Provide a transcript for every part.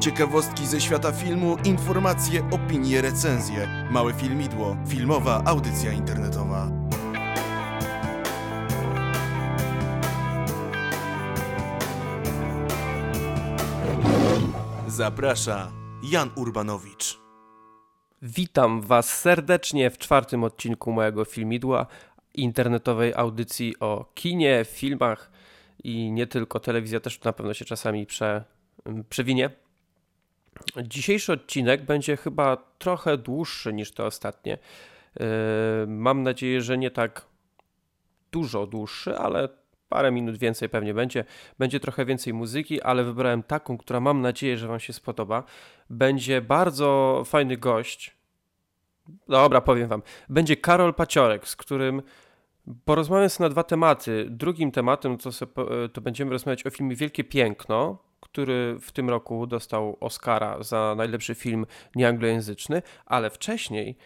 Ciekawostki ze świata filmu, informacje, opinie, recenzje. Małe Filmidło, filmowa audycja internetowa. Zaprasza Jan Urbanowicz. Witam Was serdecznie w czwartym odcinku mojego filmidła, internetowej audycji o kinie, filmach i nie tylko. Telewizja też na pewno się czasami prze, przewinie. Dzisiejszy odcinek będzie chyba trochę dłuższy niż te ostatnie. Yy, mam nadzieję, że nie tak dużo dłuższy, ale parę minut więcej pewnie będzie. Będzie trochę więcej muzyki, ale wybrałem taką, która mam nadzieję, że Wam się spodoba. Będzie bardzo fajny gość. Dobra, powiem Wam. Będzie Karol Paciorek, z którym porozmawiam na dwa tematy. Drugim tematem to, sobie, to będziemy rozmawiać o filmie Wielkie Piękno, który w tym roku dostał Oscara za najlepszy film nieanglojęzyczny, ale wcześniej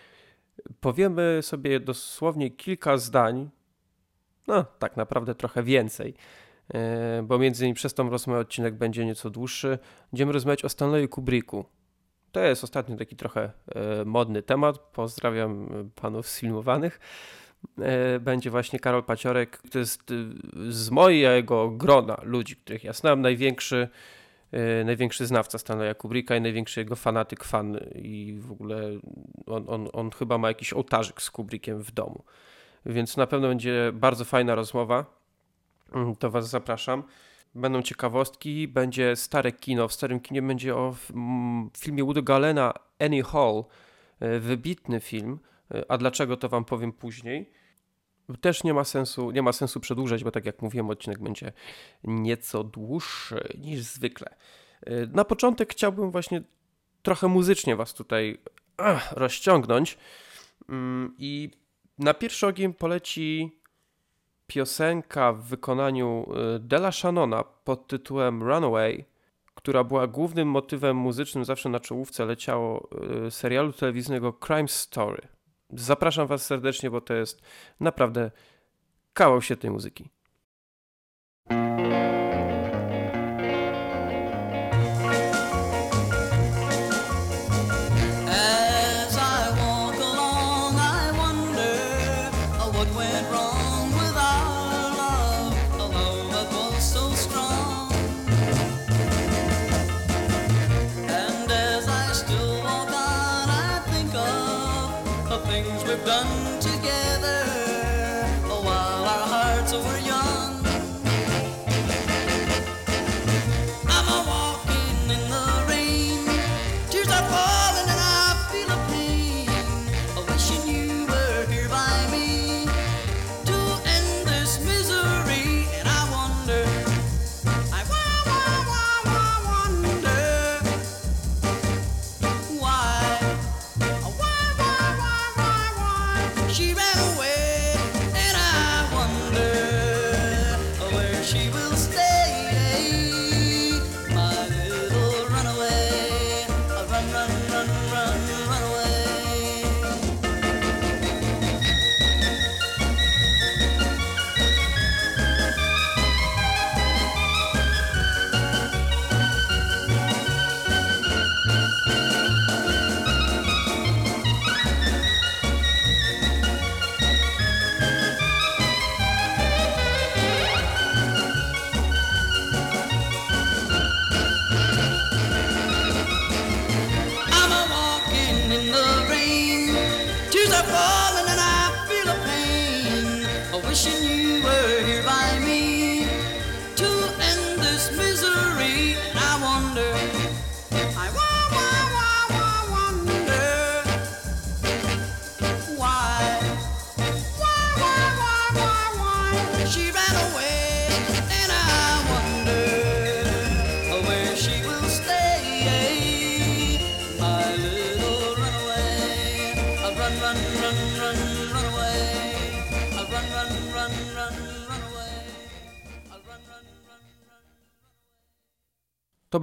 powiemy sobie dosłownie kilka zdań, no tak naprawdę trochę więcej, e, bo między innymi przez tą rozmowę odcinek będzie nieco dłuższy. Będziemy rozmawiać o Stanleyu Kubricku. To jest ostatnio taki trochę e, modny temat. Pozdrawiam panów sfilmowanych. E, będzie właśnie Karol Paciorek, to jest z mojego grona ludzi, których ja znam, największy, największy znawca Stanleya Kubricka i największy jego fanatyk, fan i w ogóle on, on, on chyba ma jakiś ołtarzyk z Kubrickiem w domu więc na pewno będzie bardzo fajna rozmowa. Mm, to Was zapraszam. Będą ciekawostki, będzie stare kino. W starym kinie będzie o filmie Woody Gallena Annie Hall. E, wybitny film. E, a dlaczego to Wam powiem później. Też nie ma sensu, nie ma sensu przedłużać, bo tak jak mówiłem, odcinek będzie nieco dłuższy niż zwykle. E, na początek chciałbym właśnie trochę muzycznie Was tutaj rozciągnąć mm, i na pierwszy ogień poleci piosenka w wykonaniu y, Della Shannona pod tytułem Runaway, która była głównym motywem muzycznym, zawsze na czołówce leciało serialu telewizyjnego Crime Story. Zapraszam Was serdecznie, bo to jest naprawdę kawał świetnej muzyki.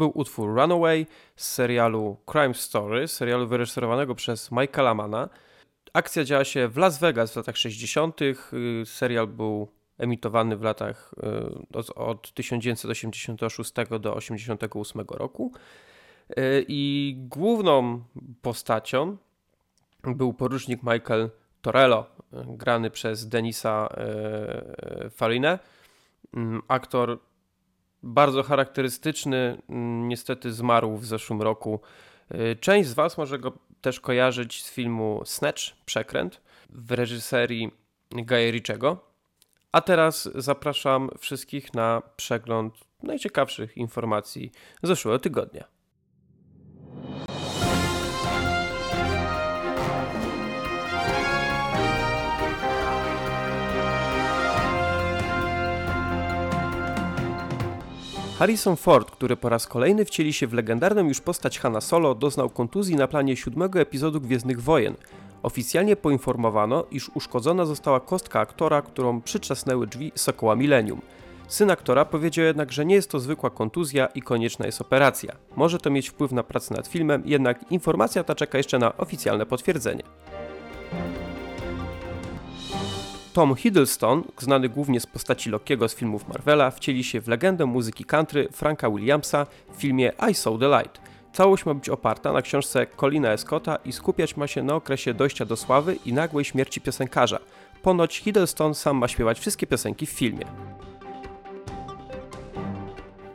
Był utwór Runaway z serialu Crime Story, serialu wyreżyserowanego przez Michaela Mana. Akcja działa się w Las Vegas w latach 60. Y, serial był emitowany w latach y, od 1986 do 1988 roku. I główną postacią był porucznik Michael Torello, grany przez Denisa Farinę. Mm, aktor bardzo charakterystyczny, mm, niestety zmarł w zeszłym roku. Część z Was może go też kojarzyć z filmu Snatch, Przekręt, w reżyserii Gaja Riczego. A teraz zapraszam wszystkich na przegląd najciekawszych informacji zeszłego tygodnia. Harrison Ford, który po raz kolejny wcieli się w legendarną już postać Hanna Solo, doznał kontuzji na planie siódmego epizodu Gwiezdnych Wojen. Oficjalnie poinformowano, iż uszkodzona została kostka aktora, którą przyczasnęły drzwi Sokoła Millennium. Syn aktora powiedział jednak, że nie jest to zwykła kontuzja i konieczna jest operacja. Może to mieć wpływ na pracę nad filmem, jednak informacja ta czeka jeszcze na oficjalne potwierdzenie. Tom Hiddleston, znany głównie z postaci Lokiego z filmów Marvela, wcieli się w legendę muzyki country Franka Williamsa w filmie I Saw the Light. Całość ma być oparta na książce Colina Escotta i skupiać ma się na okresie dojścia do sławy i nagłej śmierci piosenkarza. Ponoć Hiddleston sam ma śpiewać wszystkie piosenki w filmie.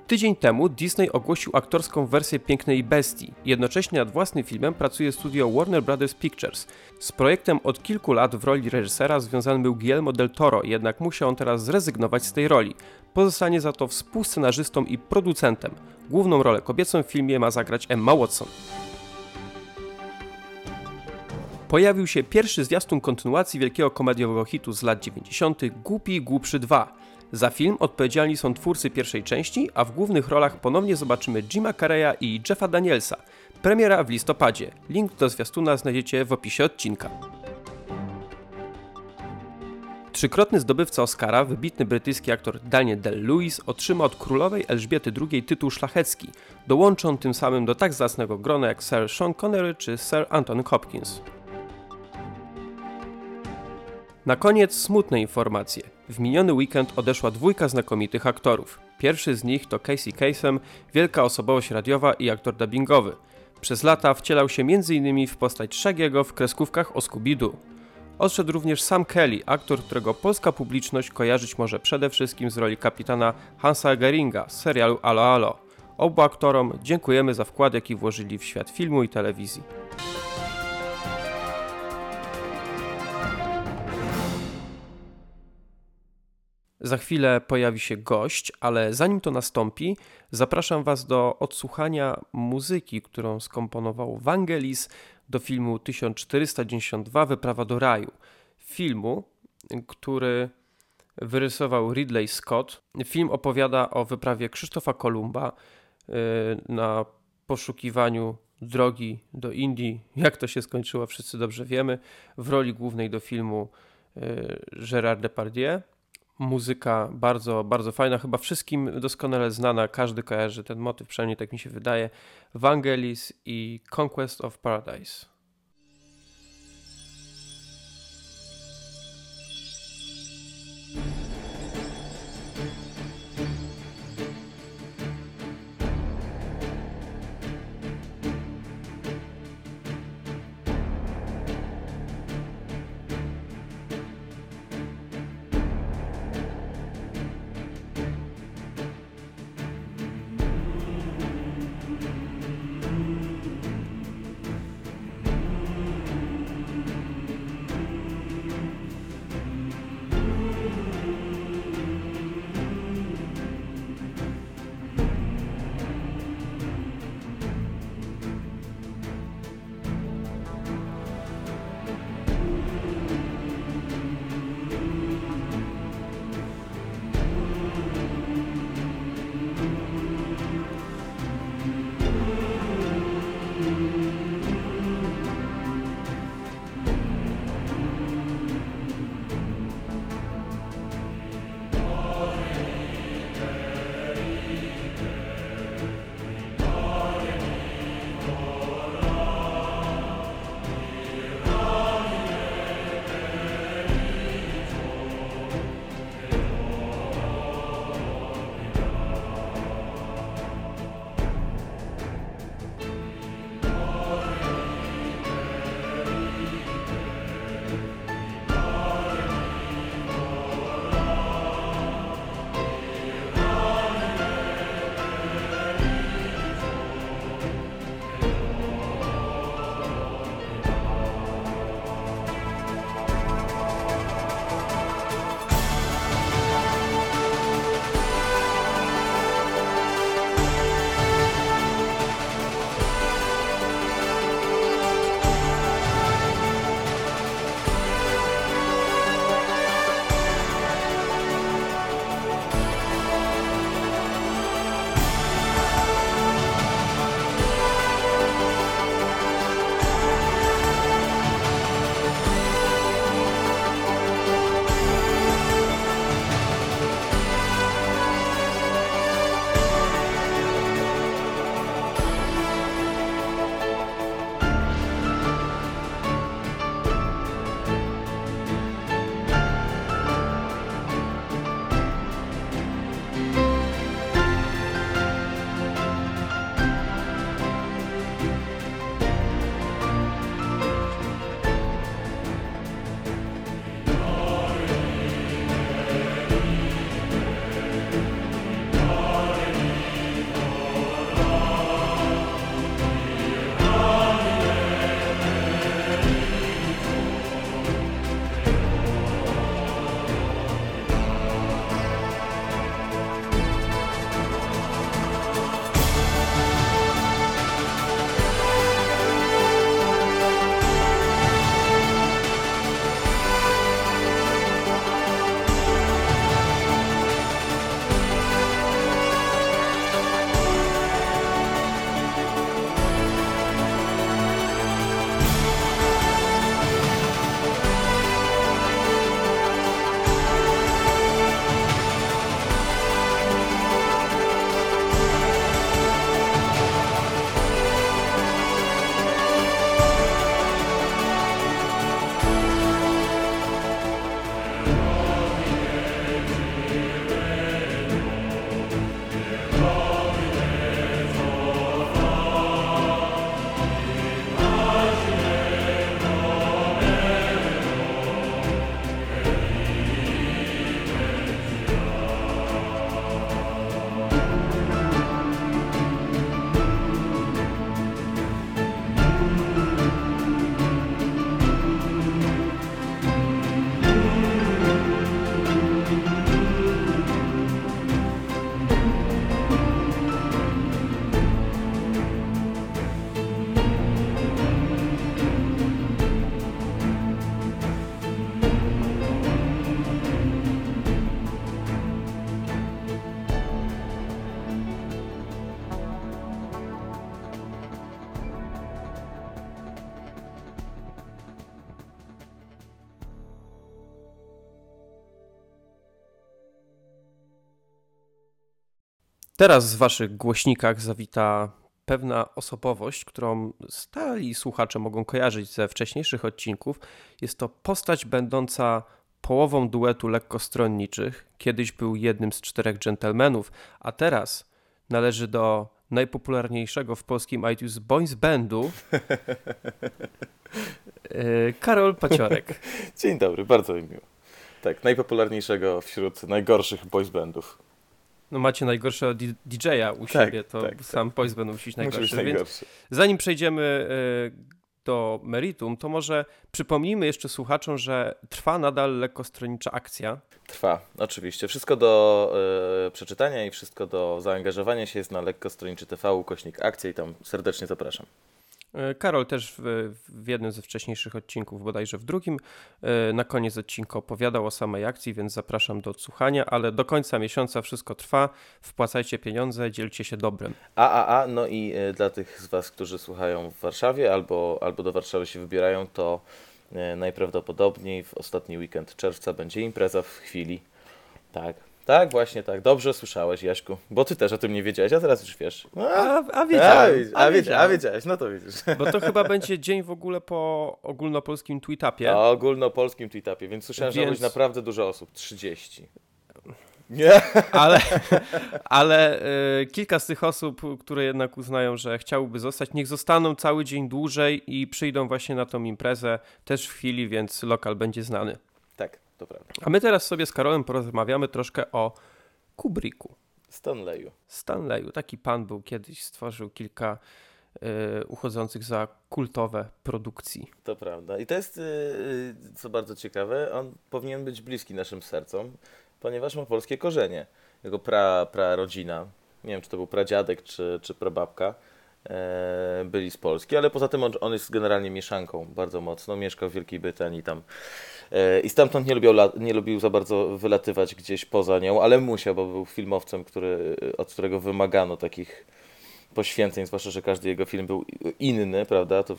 Tydzień temu Disney ogłosił aktorską wersję Pięknej Bestii. Jednocześnie nad własnym filmem pracuje studio Warner Brothers Pictures. Z projektem od kilku lat w roli reżysera związany był Guillermo del Toro, jednak musiał on teraz zrezygnować z tej roli. Pozostanie za to współscenarzystą i producentem. Główną rolę kobiecą w filmie ma zagrać Emma Watson. Pojawił się pierwszy zwiastun kontynuacji wielkiego komediowego hitu z lat 90. Głupi Głupszy 2. Za film odpowiedzialni są twórcy pierwszej części, a w głównych rolach ponownie zobaczymy Jima Carreya i Jeffa Danielsa. Premiera w listopadzie. Link do zwiastuna znajdziecie w opisie odcinka. Trzykrotny zdobywca Oscara, wybitny brytyjski aktor Daniel Day-Lewis otrzyma od królowej Elżbiety II tytuł szlachecki. Dołączy tym samym do tak zacnego grona jak Sir Sean Connery czy Sir Anthony Hopkins. Na koniec smutne informacje. W miniony weekend odeszła dwójka znakomitych aktorów. Pierwszy z nich to Casey Kasem, wielka osobowość radiowa i aktor dubbingowy. Przez lata wcielał się m.in. w postać Shagiego w kreskówkach o Scooby-Doo. Odszedł również Sam Kelly, aktor, którego polska publiczność kojarzyć może przede wszystkim z roli kapitana Hansa Geringa z serialu Alo Alo. Obu aktorom dziękujemy za wkład, jaki włożyli w świat filmu i telewizji. Za chwilę pojawi się gość, ale zanim to nastąpi, zapraszam Was do odsłuchania muzyki, którą skomponował Vangelis do filmu 1492 Wyprawa do raju. Filmu, który wyrysował Ridley Scott. Film opowiada o wyprawie Krzysztofa Kolumba y, na poszukiwaniu drogi do Indii. Jak to się skończyło, wszyscy dobrze wiemy. W roli głównej do filmu y, Gérard Depardieu muzyka bardzo, bardzo fajna, chyba wszystkim doskonale znana, każdy kojarzy ten motyw, przynajmniej tak mi się wydaje. Vangelis i Conquest of Paradise. Teraz w waszych głośnikach zawita pewna osobowość, którą stali słuchacze mogą kojarzyć ze wcześniejszych odcinków. Jest to postać będąca połową duetu lekkostronniczych. Kiedyś był jednym z czterech dżentelmenów, a teraz należy do najpopularniejszego w polskim iTunes boys bandu e, Karol Paciorek. Dzień dobry, bardzo mi miło. Tak, najpopularniejszego wśród najgorszych boys bandów. No macie najgorszego DJ-a u Tak, siebie, to tak, sam boys band musi być Musi być najgorszy. Więc zanim przejdziemy e, do meritum, to może przypomnijmy jeszcze słuchaczom, że trwa nadal lekkostronnicza akcja. Trwa, oczywiście. Wszystko do e, przeczytania i wszystko do zaangażowania się jest na lekkostroniczy TV, ukośnik akcja i tam serdecznie zapraszam. E, Karol też w, w jednym ze wcześniejszych odcinków, bodajże w drugim, e, na koniec odcinka opowiadał o samej akcji, więc zapraszam do odsłuchania, ale do końca miesiąca wszystko trwa. Wpłacajcie pieniądze, dzielcie się dobrem. A, a, a, no i e, dla tych z Was, którzy słuchają w Warszawie albo, albo do Warszawy się wybierają, to najprawdopodobniej w ostatni weekend czerwca będzie impreza w chwili. Tak, tak, właśnie tak. Dobrze słyszałeś, Jaśku, bo Ty też o tym nie wiedziałeś, a teraz już wiesz. A, A, a a, wiedziałem, a, a wiedziałeś, no to widzisz. Bo to chyba będzie dzień w ogóle po ogólnopolskim tweetupie. O ogólnopolskim tweetupie, więc słyszałem, że ma być Więc- naprawdę dużo osób. 30. Nie? Ale, ale e, kilka z tych osób, które jednak uznają, że chciałyby zostać, niech zostaną cały dzień dłużej i przyjdą właśnie na tą imprezę też w chwili, więc lokal będzie znany. To prawda. A my teraz sobie z Karolem porozmawiamy troszkę o Kubricku. Stanleyu. Stanleyu. Taki pan był kiedyś, stworzył kilka e, uchodzących za kultowe produkcji. To prawda. I to jest, yy, co bardzo ciekawe, on powinien być bliski naszym sercom, ponieważ ma polskie korzenie. Jego pra, pra rodzina, nie wiem czy to był pradziadek czy, czy prababka, e, byli z Polski, ale poza tym on, on jest generalnie mieszanką bardzo mocno. Mieszkał w Wielkiej Brytanii tam i stamtąd nie lubił, nie lubił za bardzo wylatywać gdzieś poza nią, ale musiał, bo był filmowcem, który, od którego wymagano takich poświęceń, zwłaszcza, że każdy jego film był inny, prawda? To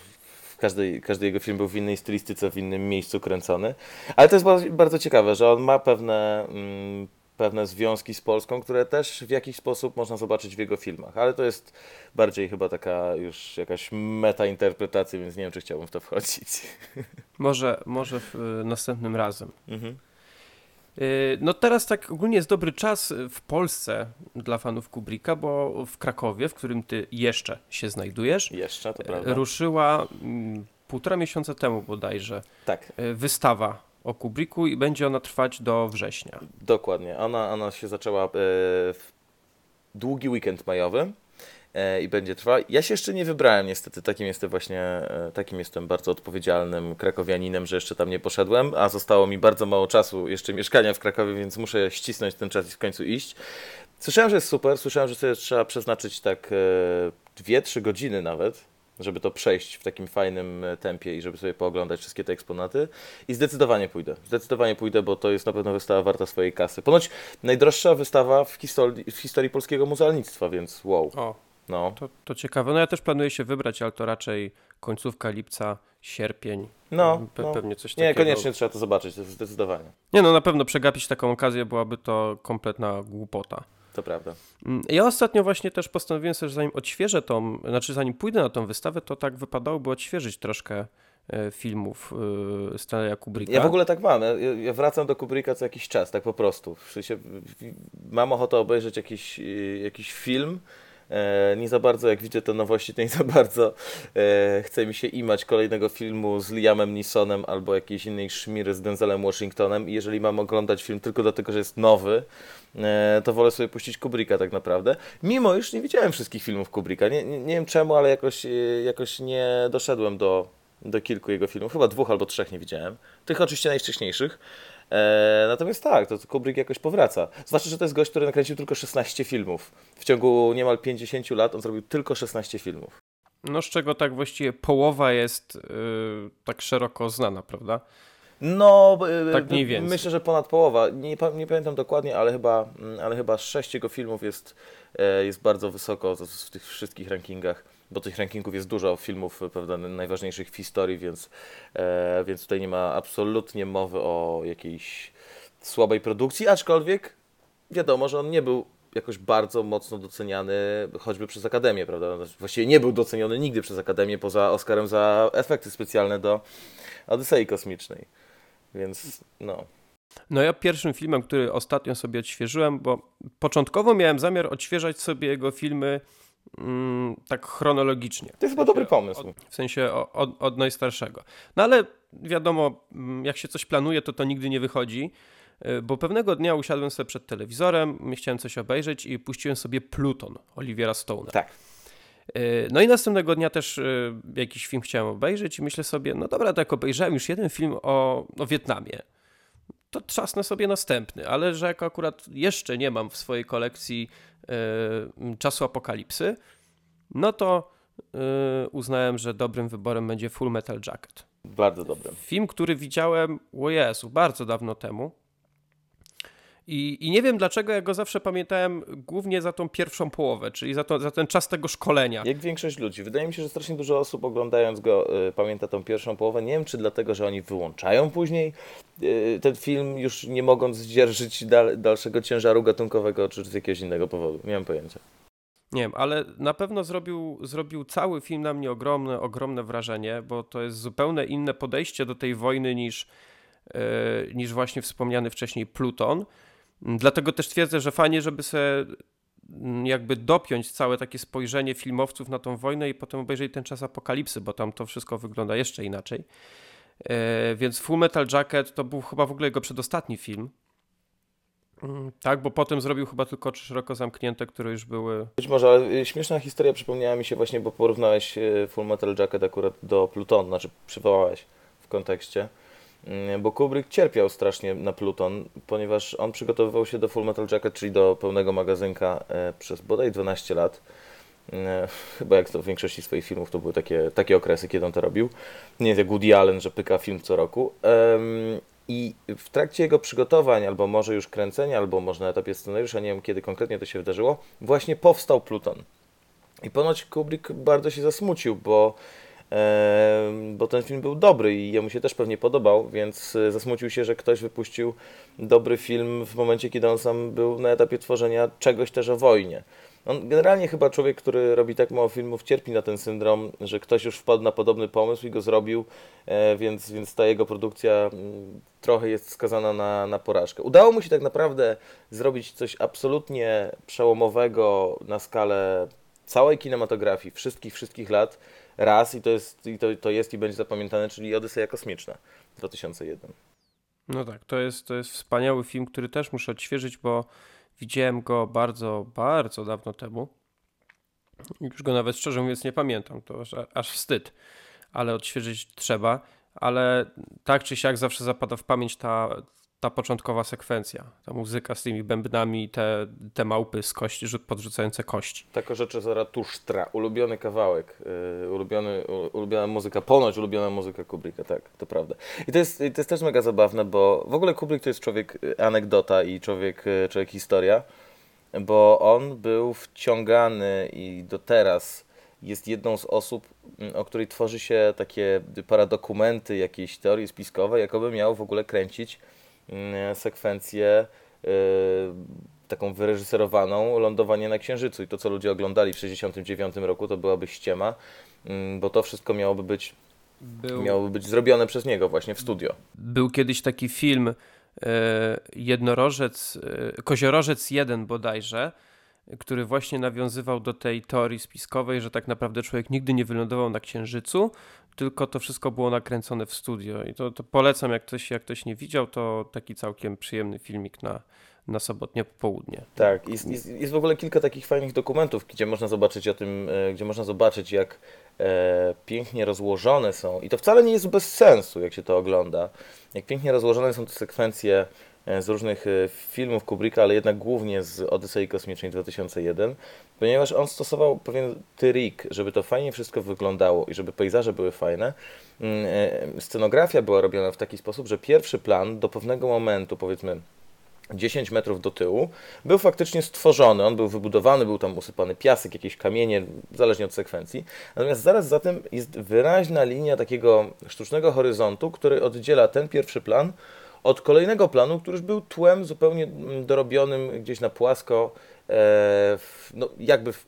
każdy, każdy jego film był w innej stylistyce, w innym miejscu kręcony. Ale to jest bardzo ciekawe, że on ma pewne, mm, pewne związki z Polską, które też w jakiś sposób można zobaczyć w jego filmach. Ale to jest bardziej chyba taka już jakaś meta-interpretacja, więc nie wiem, czy chciałbym w to wchodzić. Może, może w, e, następnym razem. Mhm. Y, No teraz tak ogólnie jest dobry czas w Polsce dla fanów Kubricka, bo w Krakowie, w którym ty jeszcze się znajdujesz, Jeszcze, to e, prawda. ruszyła mm, półtora miesiąca temu bodajże Tak, wystawa o Kubricku i będzie ona trwać do września. Dokładnie. Ona, ona się zaczęła e, w długi weekend majowy e, i będzie trwała. Ja się jeszcze nie wybrałem niestety. Takim jestem właśnie, e, takim jestem bardzo odpowiedzialnym krakowianinem, że jeszcze tam nie poszedłem, a zostało mi bardzo mało czasu jeszcze mieszkania w Krakowie, więc muszę ścisnąć ten czas i w końcu iść. Słyszałem, że jest super. Słyszałem, że sobie trzeba przeznaczyć tak e, 2-3 godziny nawet, żeby to przejść w takim fajnym e, tempie i żeby sobie pooglądać wszystkie te eksponaty. I zdecydowanie pójdę. Zdecydowanie pójdę, bo to jest na pewno wystawa warta swojej kasy. Ponoć najdroższa wystawa w historii, w historii polskiego muzealnictwa, więc wow. O, No, to, to ciekawe. No ja też planuję się wybrać, ale to raczej końcówka lipca, sierpień. no, Pe- no. Pewnie coś Nie, takiego. koniecznie trzeba to zobaczyć, to zdecydowanie. Nie no, na pewno przegapić taką okazję byłaby to kompletna głupota. To prawda. Mm, Ja ostatnio właśnie też postanowiłem sobie, że zanim odświeżę tą, znaczy zanim pójdę na tą wystawę, to tak wypadałoby odświeżyć troszkę e, filmów e, Stanleya Kubricka. Ja w ogóle tak mam. Ja, wracam do Kubricka co jakiś czas, tak po prostu. W sensie, mam ochotę obejrzeć jakiś, y, jakiś film. E, nie za bardzo, jak widzę te nowości, to nie za bardzo e, chce mi się imać kolejnego filmu z Liamem Neesonem albo jakiejś innej szmiry z Denzelem Washingtonem. I jeżeli mam oglądać film tylko dlatego, że jest nowy, e, to wolę sobie puścić Kubricka tak naprawdę. Mimo już nie widziałem wszystkich filmów Kubricka. Nie, nie, nie wiem czemu, ale jakoś, jakoś nie doszedłem do, do kilku jego filmów. Chyba dwóch albo trzech nie widziałem. Tych oczywiście najwcześniejszych. E, natomiast tak, to Kubrick jakoś powraca. Zwłaszcza, że to jest gość, który nakręcił tylko 16 filmów. W ciągu niemal 50 lat on zrobił tylko 16 filmów. No z czego tak właściwie połowa jest e, tak szeroko znana, prawda? No, e, Tak mniej więcej. myślę, że ponad połowa. Nie, nie pamiętam dokładnie, ale chyba, mm, ale chyba 6 jego filmów jest, e, jest bardzo wysoko w tych wszystkich rankingach, bo tych rankingów jest dużo filmów prawda, najważniejszych w historii, więc, e, więc tutaj nie ma absolutnie mowy o jakiejś słabej produkcji, aczkolwiek wiadomo, że on nie był jakoś bardzo mocno doceniany choćby przez Akademię, prawda? Właściwie nie był doceniony nigdy przez Akademię poza Oscarem za efekty specjalne do Odysei Kosmicznej. Więc no. No ja pierwszym filmem, który ostatnio sobie odświeżyłem, bo początkowo miałem zamiar odświeżać sobie jego filmy mm, tak chronologicznie. To jest chyba dobry pomysł. Od, w sensie od, od najstarszego. No ale wiadomo, mm, jak się coś planuje, to to nigdy nie wychodzi. Y, bo pewnego dnia usiadłem sobie przed telewizorem, chciałem coś obejrzeć i puściłem sobie Pluton Oliviera Stone'a. Tak. Y, no i następnego dnia też y, jakiś film chciałem obejrzeć i myślę sobie, no dobra, tak obejrzałem już jeden film o, o Wietnamie. To trzasnę sobie następny, ale że jako akurat jeszcze nie mam w swojej kolekcji czasu apokalipsy, no to y, uznałem, że dobrym wyborem będzie Full Metal Jacket. Bardzo dobrym. Film, który widziałem, o Jezu, bardzo dawno temu. I, I nie wiem dlaczego ja go zawsze pamiętałem głównie za tą pierwszą połowę, czyli za, to, za ten czas tego szkolenia. Jak większość ludzi. Wydaje mi się, że strasznie dużo osób oglądając go y, pamięta tą pierwszą połowę. Nie wiem, czy dlatego, że oni wyłączają później y, ten film, już nie mogąc zdzierżyć dal, dalszego ciężaru gatunkowego, czy z jakiegoś innego powodu. Nie mam pojęcia. Nie wiem, ale na pewno zrobił, zrobił cały film na mnie ogromne, ogromne wrażenie, bo to jest zupełnie inne podejście do tej wojny niż, yy, niż właśnie wspomniany wcześniej Pluton. Dlatego też twierdzę, że fajnie, żeby sobie mm, jakby dopiąć całe takie spojrzenie filmowców na tą wojnę i potem obejrzeć ten czas apokalipsy, bo tam to wszystko wygląda jeszcze inaczej. E, więc Full Metal Jacket to był chyba w ogóle jego przedostatni film. Mm, tak, bo potem zrobił chyba tylko szeroko zamknięte, które już były. Być może, ale śmieszna historia przypomniała mi się właśnie, bo porównałeś e, Full Metal Jacket akurat do Plutonu, znaczy przywołałeś w kontekście. Mm, bo Kubrick cierpiał strasznie na Pluton, ponieważ on przygotowywał się do Full Metal Jacket, czyli do pełnego magazynka e, przez bodaj 12 lat. E, chyba jak to w większości swoich filmów to były takie, takie okresy, kiedy on to robił. Nie jest jak Woody Allen, że pyka film co roku. I w trakcie jego przygotowań, albo może już kręcenia, albo może na etapie scenariusza, nie wiem kiedy konkretnie to się wydarzyło, właśnie powstał Pluton. I ponoć Kubrick bardzo się zasmucił, bo bo ten film był dobry i jemu się też pewnie podobał, więc e, zasmucił się, że ktoś wypuścił dobry film w momencie, kiedy on sam był na etapie tworzenia czegoś też o wojnie. On generalnie chyba człowiek, który robi tak mało filmów, cierpi na ten syndrom, że ktoś już wpadł na podobny pomysł i go zrobił, e, więc, więc ta jego produkcja mm, trochę jest skazana na, na porażkę. Udało mu się tak naprawdę zrobić coś absolutnie przełomowego na skalę całej kinematografii, wszystkich, wszystkich lat raz i to jest i, to, to jest i będzie zapamiętane, czyli Odyseja Kosmiczna 2001. No tak, to jest, to jest wspaniały film, który też muszę odświeżyć, bo widziałem go bardzo, bardzo dawno temu. Już go nawet szczerze mówiąc nie pamiętam, to aż, aż wstyd, ale odświeżyć trzeba. Ale tak czy siak zawsze zapada w pamięć ta, ta początkowa sekwencja, ta muzyka z tymi bębnami, te, te małpy z kości, podrzucające kości. Taka rzecz Zaratusztra, ulubiony kawałek, yy, ulubiony, ulubiona muzyka, ponoć ulubiona muzyka Kubricka, tak, to prawda. I to jest, to jest też mega zabawne, bo w ogóle Kubrick to jest człowiek y, anegdota i człowiek, y, człowiek historia, bo on był wciągany i do teraz jest jedną z osób, mm, o której tworzy się takie paradokumenty, jakieś teorie spiskowe, jakoby miał w ogóle kręcić sekwencję y, taką wyreżyserowaną lądowanie na Księżycu i to, co ludzie oglądali w 1969 roku, to byłaby ściema, mm, bo to wszystko miałoby być, był, miałoby być zrobione przez niego właśnie w studio. Był kiedyś taki film e, Jednorożec, e, Koziorożec 1 bodajże, który właśnie nawiązywał do tej teorii spiskowej, że tak naprawdę człowiek nigdy nie wylądował na Księżycu, tylko to wszystko było nakręcone w studio. I to, to polecam, jak ktoś, jak ktoś nie widział, to taki całkiem przyjemny filmik na, na sobotnie popołudnie. Tak, jest, jest, jest w ogóle kilka takich fajnych dokumentów, gdzie można zobaczyć o tym, e, gdzie można zobaczyć, jak e, pięknie rozłożone są, i to wcale nie jest bez sensu, jak się to ogląda, jak pięknie rozłożone są te sekwencje z różnych e, filmów Kubricka, ale jednak głównie z Odysei Kosmicznej 2001, ponieważ on stosował pewien trik, żeby to fajnie wszystko wyglądało i żeby pejzaże były fajne. Mm, e, scenografia była robiona w taki sposób, że pierwszy plan do pewnego momentu, powiedzmy 10 metrów do tyłu, był faktycznie stworzony. On był wybudowany, był tam usypany piasek, jakieś kamienie, zależnie od sekwencji. Natomiast zaraz za tym jest wyraźna linia takiego sztucznego horyzontu, który oddziela ten pierwszy plan od kolejnego planu, który już był tłem zupełnie dorobionym gdzieś na płasko, e, no, jakby w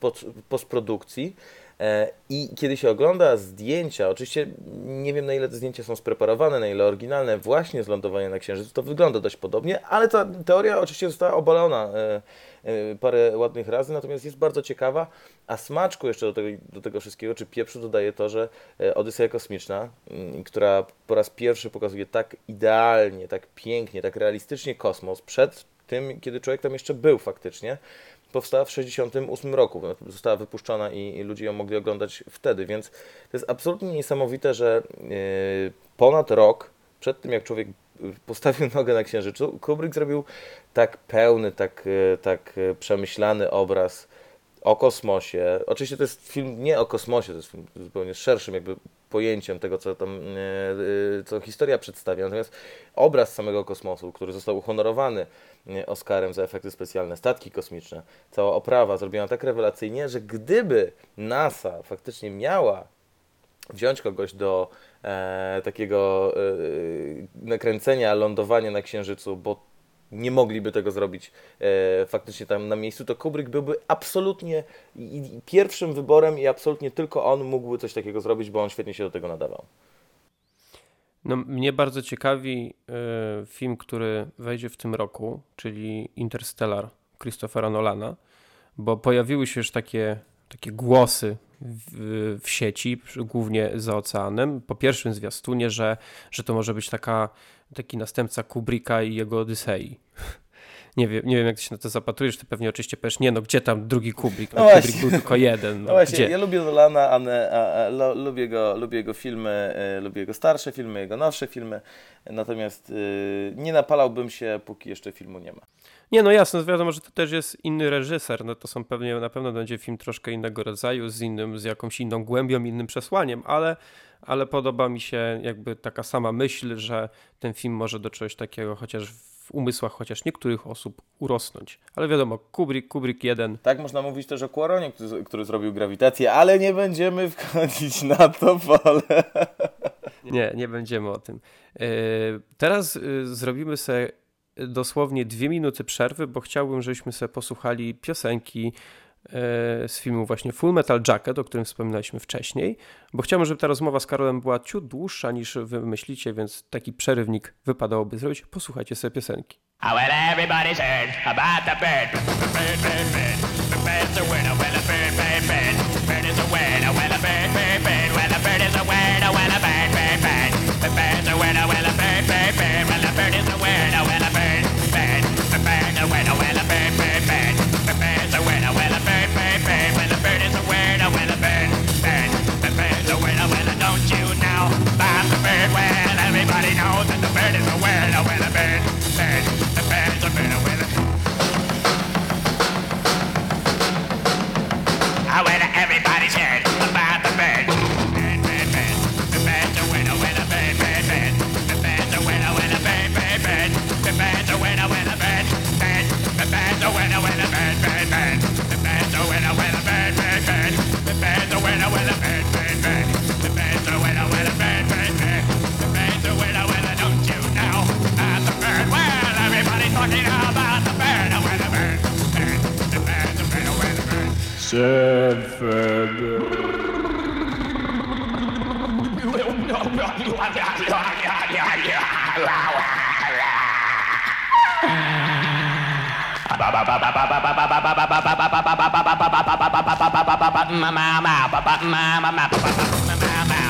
postprodukcji. E, I kiedy się ogląda zdjęcia, oczywiście nie wiem na ile te zdjęcia są spreparowane, na ile oryginalne, właśnie z lądowania na Księżycu, to wygląda dość podobnie, ale ta teoria oczywiście została obalona e, e, parę ładnych razy, natomiast jest bardzo ciekawa, a smaczku jeszcze do tego, do tego wszystkiego, czy pieprzu dodaje to, że Odyseja Kosmiczna, mm, która po raz pierwszy pokazuje tak idealnie, tak pięknie, tak realistycznie kosmos, przed tym, kiedy człowiek tam jeszcze był faktycznie, powstała w 1968 roku. Została wypuszczona i, i, ludzie ją mogli oglądać wtedy, więc to jest absolutnie niesamowite, że yy, ponad rok przed tym, jak człowiek postawił nogę na Księżycu, Kubrick zrobił tak pełny, tak, yy, tak przemyślany obraz o kosmosie. Oczywiście to jest film nie o kosmosie, to jest film zupełnie szerszym jakby pojęciem tego, co tam, yy, co historia przedstawia. Natomiast obraz samego kosmosu, który został uhonorowany Oscarem za efekty specjalne, statki kosmiczne, cała oprawa zrobiona tak rewelacyjnie, że gdyby NASA faktycznie miała wziąć kogoś do e, takiego e, nakręcenia lądowania na Księżycu, bo nie mogliby tego zrobić e, faktycznie tam na miejscu, to Kubrick byłby absolutnie i, i pierwszym wyborem i absolutnie tylko on mógłby coś takiego zrobić, bo on świetnie się do tego nadawał. No, mnie bardzo ciekawi y, film, który wejdzie w tym roku, czyli Interstellar Christophera Nolana, bo pojawiły się już takie, takie głosy w, w sieci, głównie za oceanem, po pierwszym zwiastunie, że, że to może być taka, taki następca Kubricka i jego Odysei nie wiem, nie wiem jak ty się na to zapatrujesz, ty pewnie oczywiście powiesz, nie no, gdzie tam drugi Kubrick? No, no Kubrick był tylko jeden. No, no właśnie, gdzie? ja lubię Nolana, a, a, a, lo, lubię, go, lubię jego filmy, y, lubię jego starsze filmy, jego nowsze filmy, natomiast y, nie napalałbym się, póki jeszcze filmu nie ma. Nie, no jasne, wiadomo, że to też jest inny reżyser, no to są pewnie, na pewno będzie film troszkę innego rodzaju, z innym, z jakąś inną głębią, innym przesłaniem, ale, ale podoba mi się jakby taka sama myśl, że ten film może do czegoś takiego chociaż w w umysłach chociaż niektórych osób urosnąć. Ale wiadomo, Kubrick, Kubrick jeden. Tak można mówić też o Quaronie, który, który zrobił grawitację, ale nie będziemy wchodzić na to pole. Nie, nie będziemy o tym. E, teraz e, zrobimy sobie dosłownie dwie minuty przerwy, bo chciałbym, żebyśmy sobie posłuchali piosenki z filmu właśnie Full Metal Jacket, o którym wspominaliśmy wcześniej, bo chciałbym, żeby ta rozmowa z Karolem była ciut dłuższa niż wy myślicie, więc taki przerywnik wypadałoby zrobić. Posłuchajcie sobie piosenki. Well, Sönföld. Mama,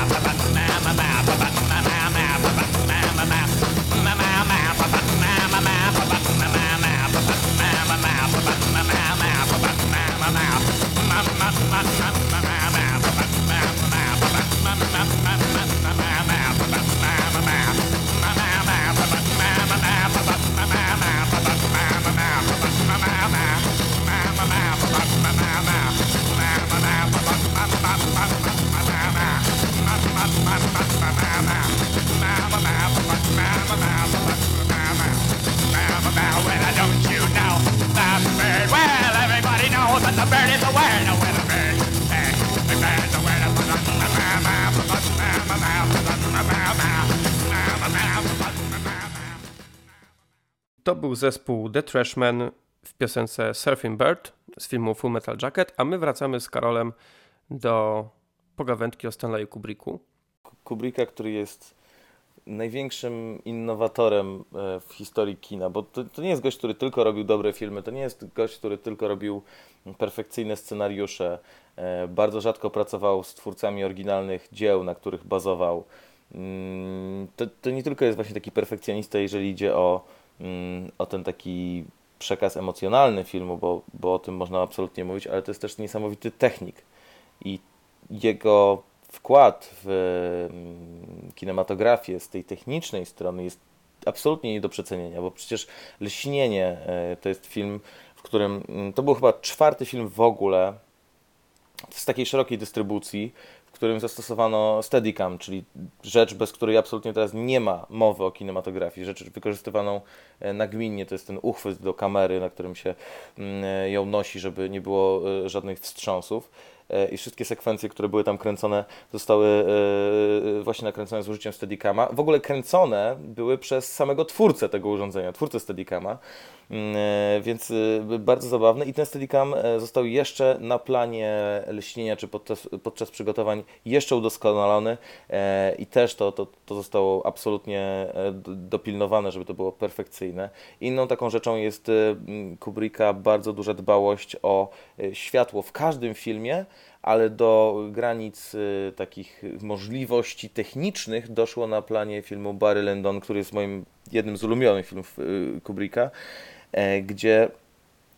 To był zespół The Trashmen w piosence Surfing Bird z filmu Full Metal Jacket, a my wracamy z Karolem do pogawędki o Stanleyu Kubricku. Kubricka, który jest największym innowatorem e, w historii kina, bo to, to, nie jest gość, który tylko robił dobre filmy, to nie jest gość, który tylko robił perfekcyjne scenariusze, e, bardzo rzadko pracował z twórcami oryginalnych dzieł, na których bazował. Mm, to, to nie tylko jest właśnie taki perfekcjonista, jeżeli idzie o, mm, o ten taki przekaz emocjonalny filmu, bo, bo o tym można absolutnie mówić, ale to jest też niesamowity technik. I jego wkład w mm, kinematografię z tej technicznej strony jest absolutnie nie do przecenienia, bo przecież Lśnienie e, to jest film, w którym mm, to był chyba czwarty film w ogóle z takiej szerokiej dystrybucji, w którym zastosowano Steadicam, czyli rzecz, bez której absolutnie teraz nie ma mowy o kinematografii, rzecz wykorzystywaną e, nagminnie, to jest ten uchwyt do kamery, na którym się mm, e, ją nosi, żeby nie było żadnych wstrząsów. E, i wszystkie sekwencje, które były tam kręcone, zostały e, właśnie nakręcone z użyciem Steadicama. W ogóle kręcone były przez samego twórcę tego urządzenia, twórcę Steadicama, mm, e, więc bardzo zabawne. I ten Steadicam został jeszcze na planie leśnienia, czy podczas, podczas przygotowań jeszcze udoskonalony i też to, to, to zostało absolutnie dopilnowane, żeby to było perfekcyjne. Inną taką rzeczą jest Kubricka bardzo duża dbałość o światło w każdym filmie, ale do granic y, takich możliwości technicznych doszło na planie filmu Barry Lyndon, który jest moim jednym z ulubionych filmów y, Kubricka, e, gdzie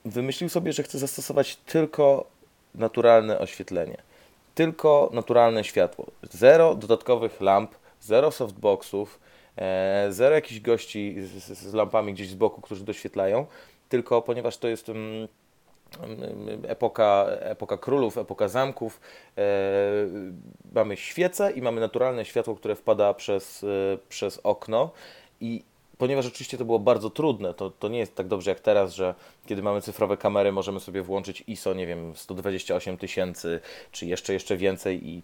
wymyślił sobie, że chce zastosować tylko naturalne oświetlenie. Tylko naturalne światło. Zero dodatkowych lamp, zero softboxów, e, zero jakichś gości z, z lampami gdzieś z boku, którzy doświetlają, tylko ponieważ to jest mm, epoka, epoka królów, epoka zamków. E, mamy świece i mamy naturalne światło, które wpada przez, e, przez okno i ponieważ oczywiście to było bardzo trudne, to, to nie jest tak dobrze jak teraz, że kiedy mamy cyfrowe kamery, możemy sobie włączyć ISO, nie wiem, 128 tysięcy, czy jeszcze, jeszcze więcej i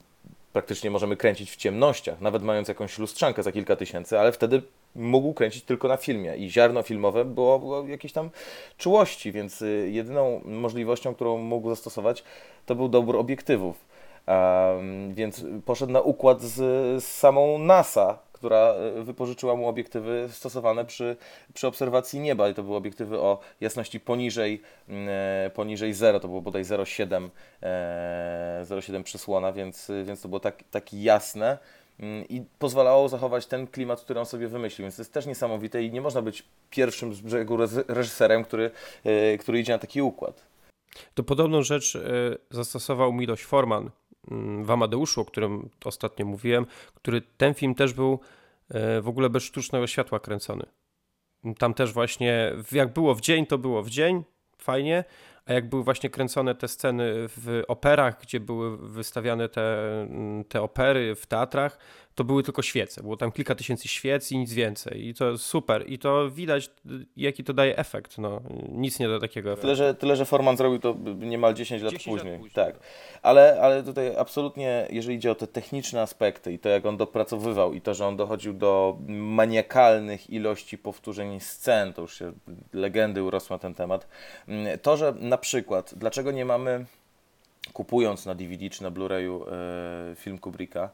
praktycznie możemy kręcić w ciemnościach, nawet mając jakąś lustrzankę za kilka tysięcy, ale wtedy mógł kręcić tylko na filmie i ziarno filmowe było, było tam czułości, więc y, jedyną możliwością, którą mógł zastosować, to był dobór obiektywów. Um, więc poszedł na układ z, z samą NASA, która e, wypożyczyła mu obiektywy stosowane przy, przy obserwacji nieba i to były obiektywy o jasności poniżej, mm, e, poniżej 0, to było bodaj 0,7 e, 0,7 przysłona, więc, więc to było tak, tak jasne mm, i pozwalało zachować ten klimat, który on sobie wymyślił. Więc to jest też niesamowite i nie można być pierwszym z brzegu reżyserem, który, e, który idzie na taki układ. To podobną rzecz zastosował Miloš Forman w Amadeuszu, o którym ostatnio mówiłem, który ten film też był e, w ogóle bez sztucznego światła kręcony. Tam też właśnie, jak było w dzień, to było w dzień, fajnie, a jak były właśnie kręcone te sceny w operach, gdzie były wystawiane te, mm, te opery w teatrach, to były tylko świece. Było tam kilka tysięcy świec i nic więcej. I to super. I to widać, jaki to daje efekt. No, nic nie do takiego efektu. Tyle, że, tyle, że Forman zrobił to niemal 10 lat 10 później. Lat później. Tak. Ale, ale tutaj absolutnie, jeżeli idzie o te techniczne aspekty i to, jak on dopracowywał i to, że on dochodził do maniakalnych ilości powtórzeń scen, to już się legendy urosły na ten temat. Mm, to, że na przykład, dlaczego nie mamy, kupując na DVD czy na Blu-rayu e, film Kubricka,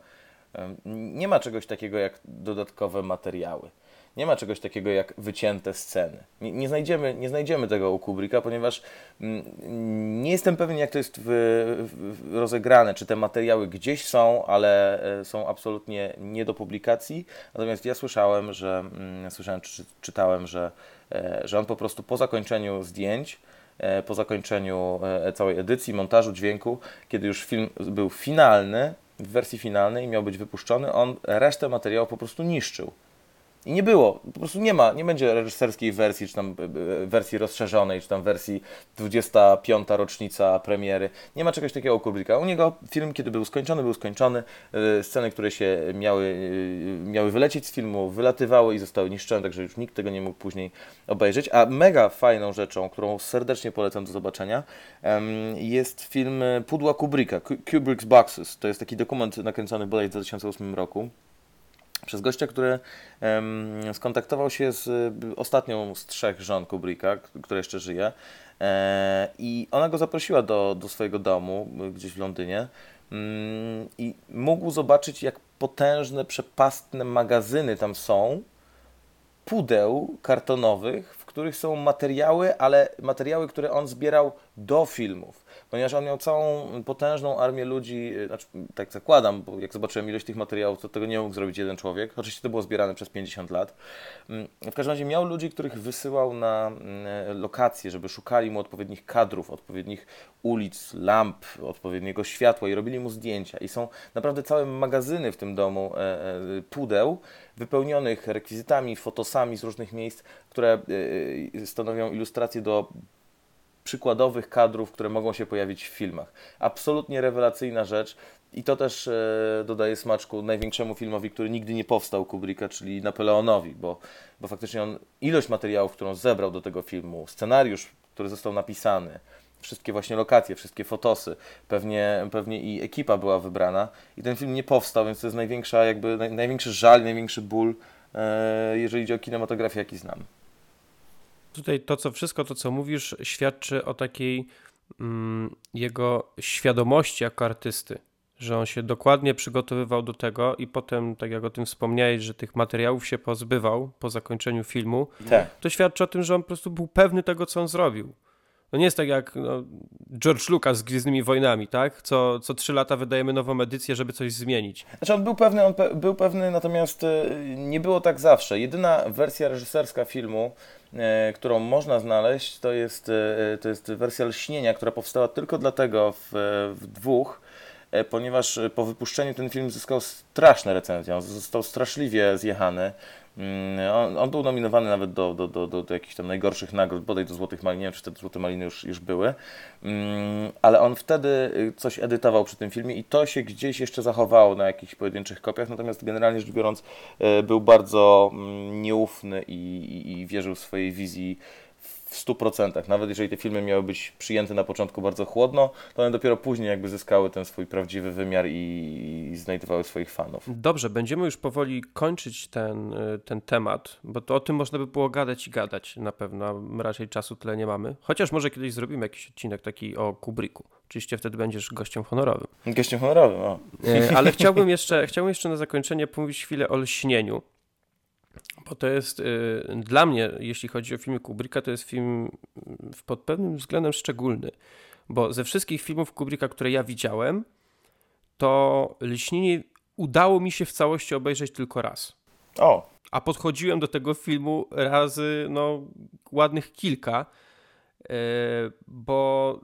nie ma czegoś takiego jak dodatkowe materiały. Nie ma czegoś takiego jak wycięte sceny. Nie, nie, znajdziemy, nie znajdziemy tego u Kubricka, ponieważ mm, nie jestem pewien, jak to jest w, w, rozegrane, czy te materiały gdzieś są, ale e, są absolutnie nie do publikacji. Natomiast ja słyszałem, że mm, słyszałem, czy, czytałem, że, e, że on po prostu po zakończeniu zdjęć e, po zakończeniu całej edycji, montażu dźwięku, kiedy już film był finalny, w wersji finalnej miał być wypuszczony, on resztę materiału po prostu niszczył. I nie było, po prostu nie ma, nie będzie reżyserskiej wersji, czy tam e, e, wersji rozszerzonej, czy tam wersji 25. rocznica premiery. Nie ma czegoś takiego u Kubricka. U niego film, kiedy był skończony, był skończony. E, sceny, które się miały, miały wylecieć z filmu, wylatywały i zostały niszczone, także już nikt tego nie mógł później obejrzeć. A mega fajną rzeczą, którą serdecznie polecam do zobaczenia, jest film Pudła Kubricka, Kubrick's Boxes. To jest taki dokument nakręcony bodaj w 2008 roku przez gościa, który em, skontaktował się z y, ostatnią z trzech żon Kubricka, która jeszcze żyje. E, I ona go zaprosiła do, do swojego domu y, gdzieś w Londynie. Mm, I mógł zobaczyć, jak potężne, przepastne magazyny tam są pudeł kartonowych, których są materiały, ale materiały, które on zbierał do filmów. Ponieważ on miał całą potężną armię ludzi, y, znaczy, tak zakładam, bo jak zobaczyłem ilość tych materiałów, to tego nie mógł zrobić jeden człowiek. Oczywiście to było zbierane przez 50 lat. Mm, W każdym razie miał ludzi, których wysyłał na mm, lokacje, żeby szukali mu odpowiednich kadrów, odpowiednich ulic, lamp, odpowiedniego światła i robili mu zdjęcia. I są naprawdę całe magazyny w tym domu e, e, pudeł wypełnionych rekwizytami, fotosami z różnych miejsc, które e, e, stanowią ilustracje do przykładowych kadrów, które mogą się pojawić w filmach. Absolutnie rewelacyjna rzecz i to też e, dodaje smaczku największemu filmowi, który nigdy nie powstał Kubricka, czyli Napoleonowi, bo, bo faktycznie on ilość materiałów, którą zebrał do tego filmu, scenariusz, który został napisany, wszystkie właśnie lokacje, wszystkie fotosy, pewnie, pewnie i ekipa była wybrana i ten film nie powstał, więc to jest największa, jakby, naj, największy żal, największy ból, e, jeżeli idzie o kinematografię, jaki znam. Tutaj to, co wszystko to, co mówisz, świadczy o takiej mm, jego świadomości jako artysty, że on się dokładnie przygotowywał do tego i potem, tak jak o tym wspomniałeś, że tych materiałów się pozbywał po zakończeniu filmu, Tak. to świadczy o tym, że on po prostu był pewny tego, co on zrobił. To nie jest tak jak no, George Lucas z Gwiezdnymi Wojnami, tak? Co, co trzy lata wydajemy nową edycję, żeby coś zmienić. Znaczy on był pewny, on pe był pewny, natomiast e, nie było tak zawsze. Jedyna wersja reżyserska filmu, e, którą można znaleźć, to jest, e, to jest wersja Lśnienia, która powstała tylko dlatego w, w dwóch, ponieważ po wypuszczeniu ten film zyskał straszne recenzje, on został straszliwie zjechany. Mm, On, on był nominowany nawet do, do, do, do, do jakichś tam najgorszych nagród, bodaj do Złotych Malin, nie wiem czy te Złote Maliny już, już były, Mm, ale on wtedy y, coś edytował przy tym filmie i to się gdzieś jeszcze zachowało na jakichś pojedynczych kopiach, natomiast generalnie rzecz biorąc y, był bardzo mm, nieufny i, i, i wierzył w swojej wizji w 100%. Nawet jeżeli te filmy miały być przyjęte na początku bardzo chłodno, to one dopiero później jakby zyskały ten swój prawdziwy wymiar i, i znajdowały swoich fanów. Dobrze, będziemy już powoli kończyć ten, y, ten temat, bo to o tym można by było gadać i gadać na pewno, raczej czasu tyle nie mamy. Chociaż może kiedyś zrobimy jakiś odcinek taki o Kubricku. Oczywiście wtedy będziesz gościem honorowym. Gościem honorowym, o. E, Ale chciałbym jeszcze, chciałbym jeszcze na zakończenie pomówić chwilę o lśnieniu, bo to jest y, dla mnie, jeśli chodzi o filmy Kubricka, to jest film mm, pod pewnym względem szczególny, bo ze wszystkich filmów Kubricka, które ja widziałem, to lśnienie udało mi się w całości obejrzeć tylko raz. O, A podchodziłem do tego filmu razy, no, ładnych kilka, e, bo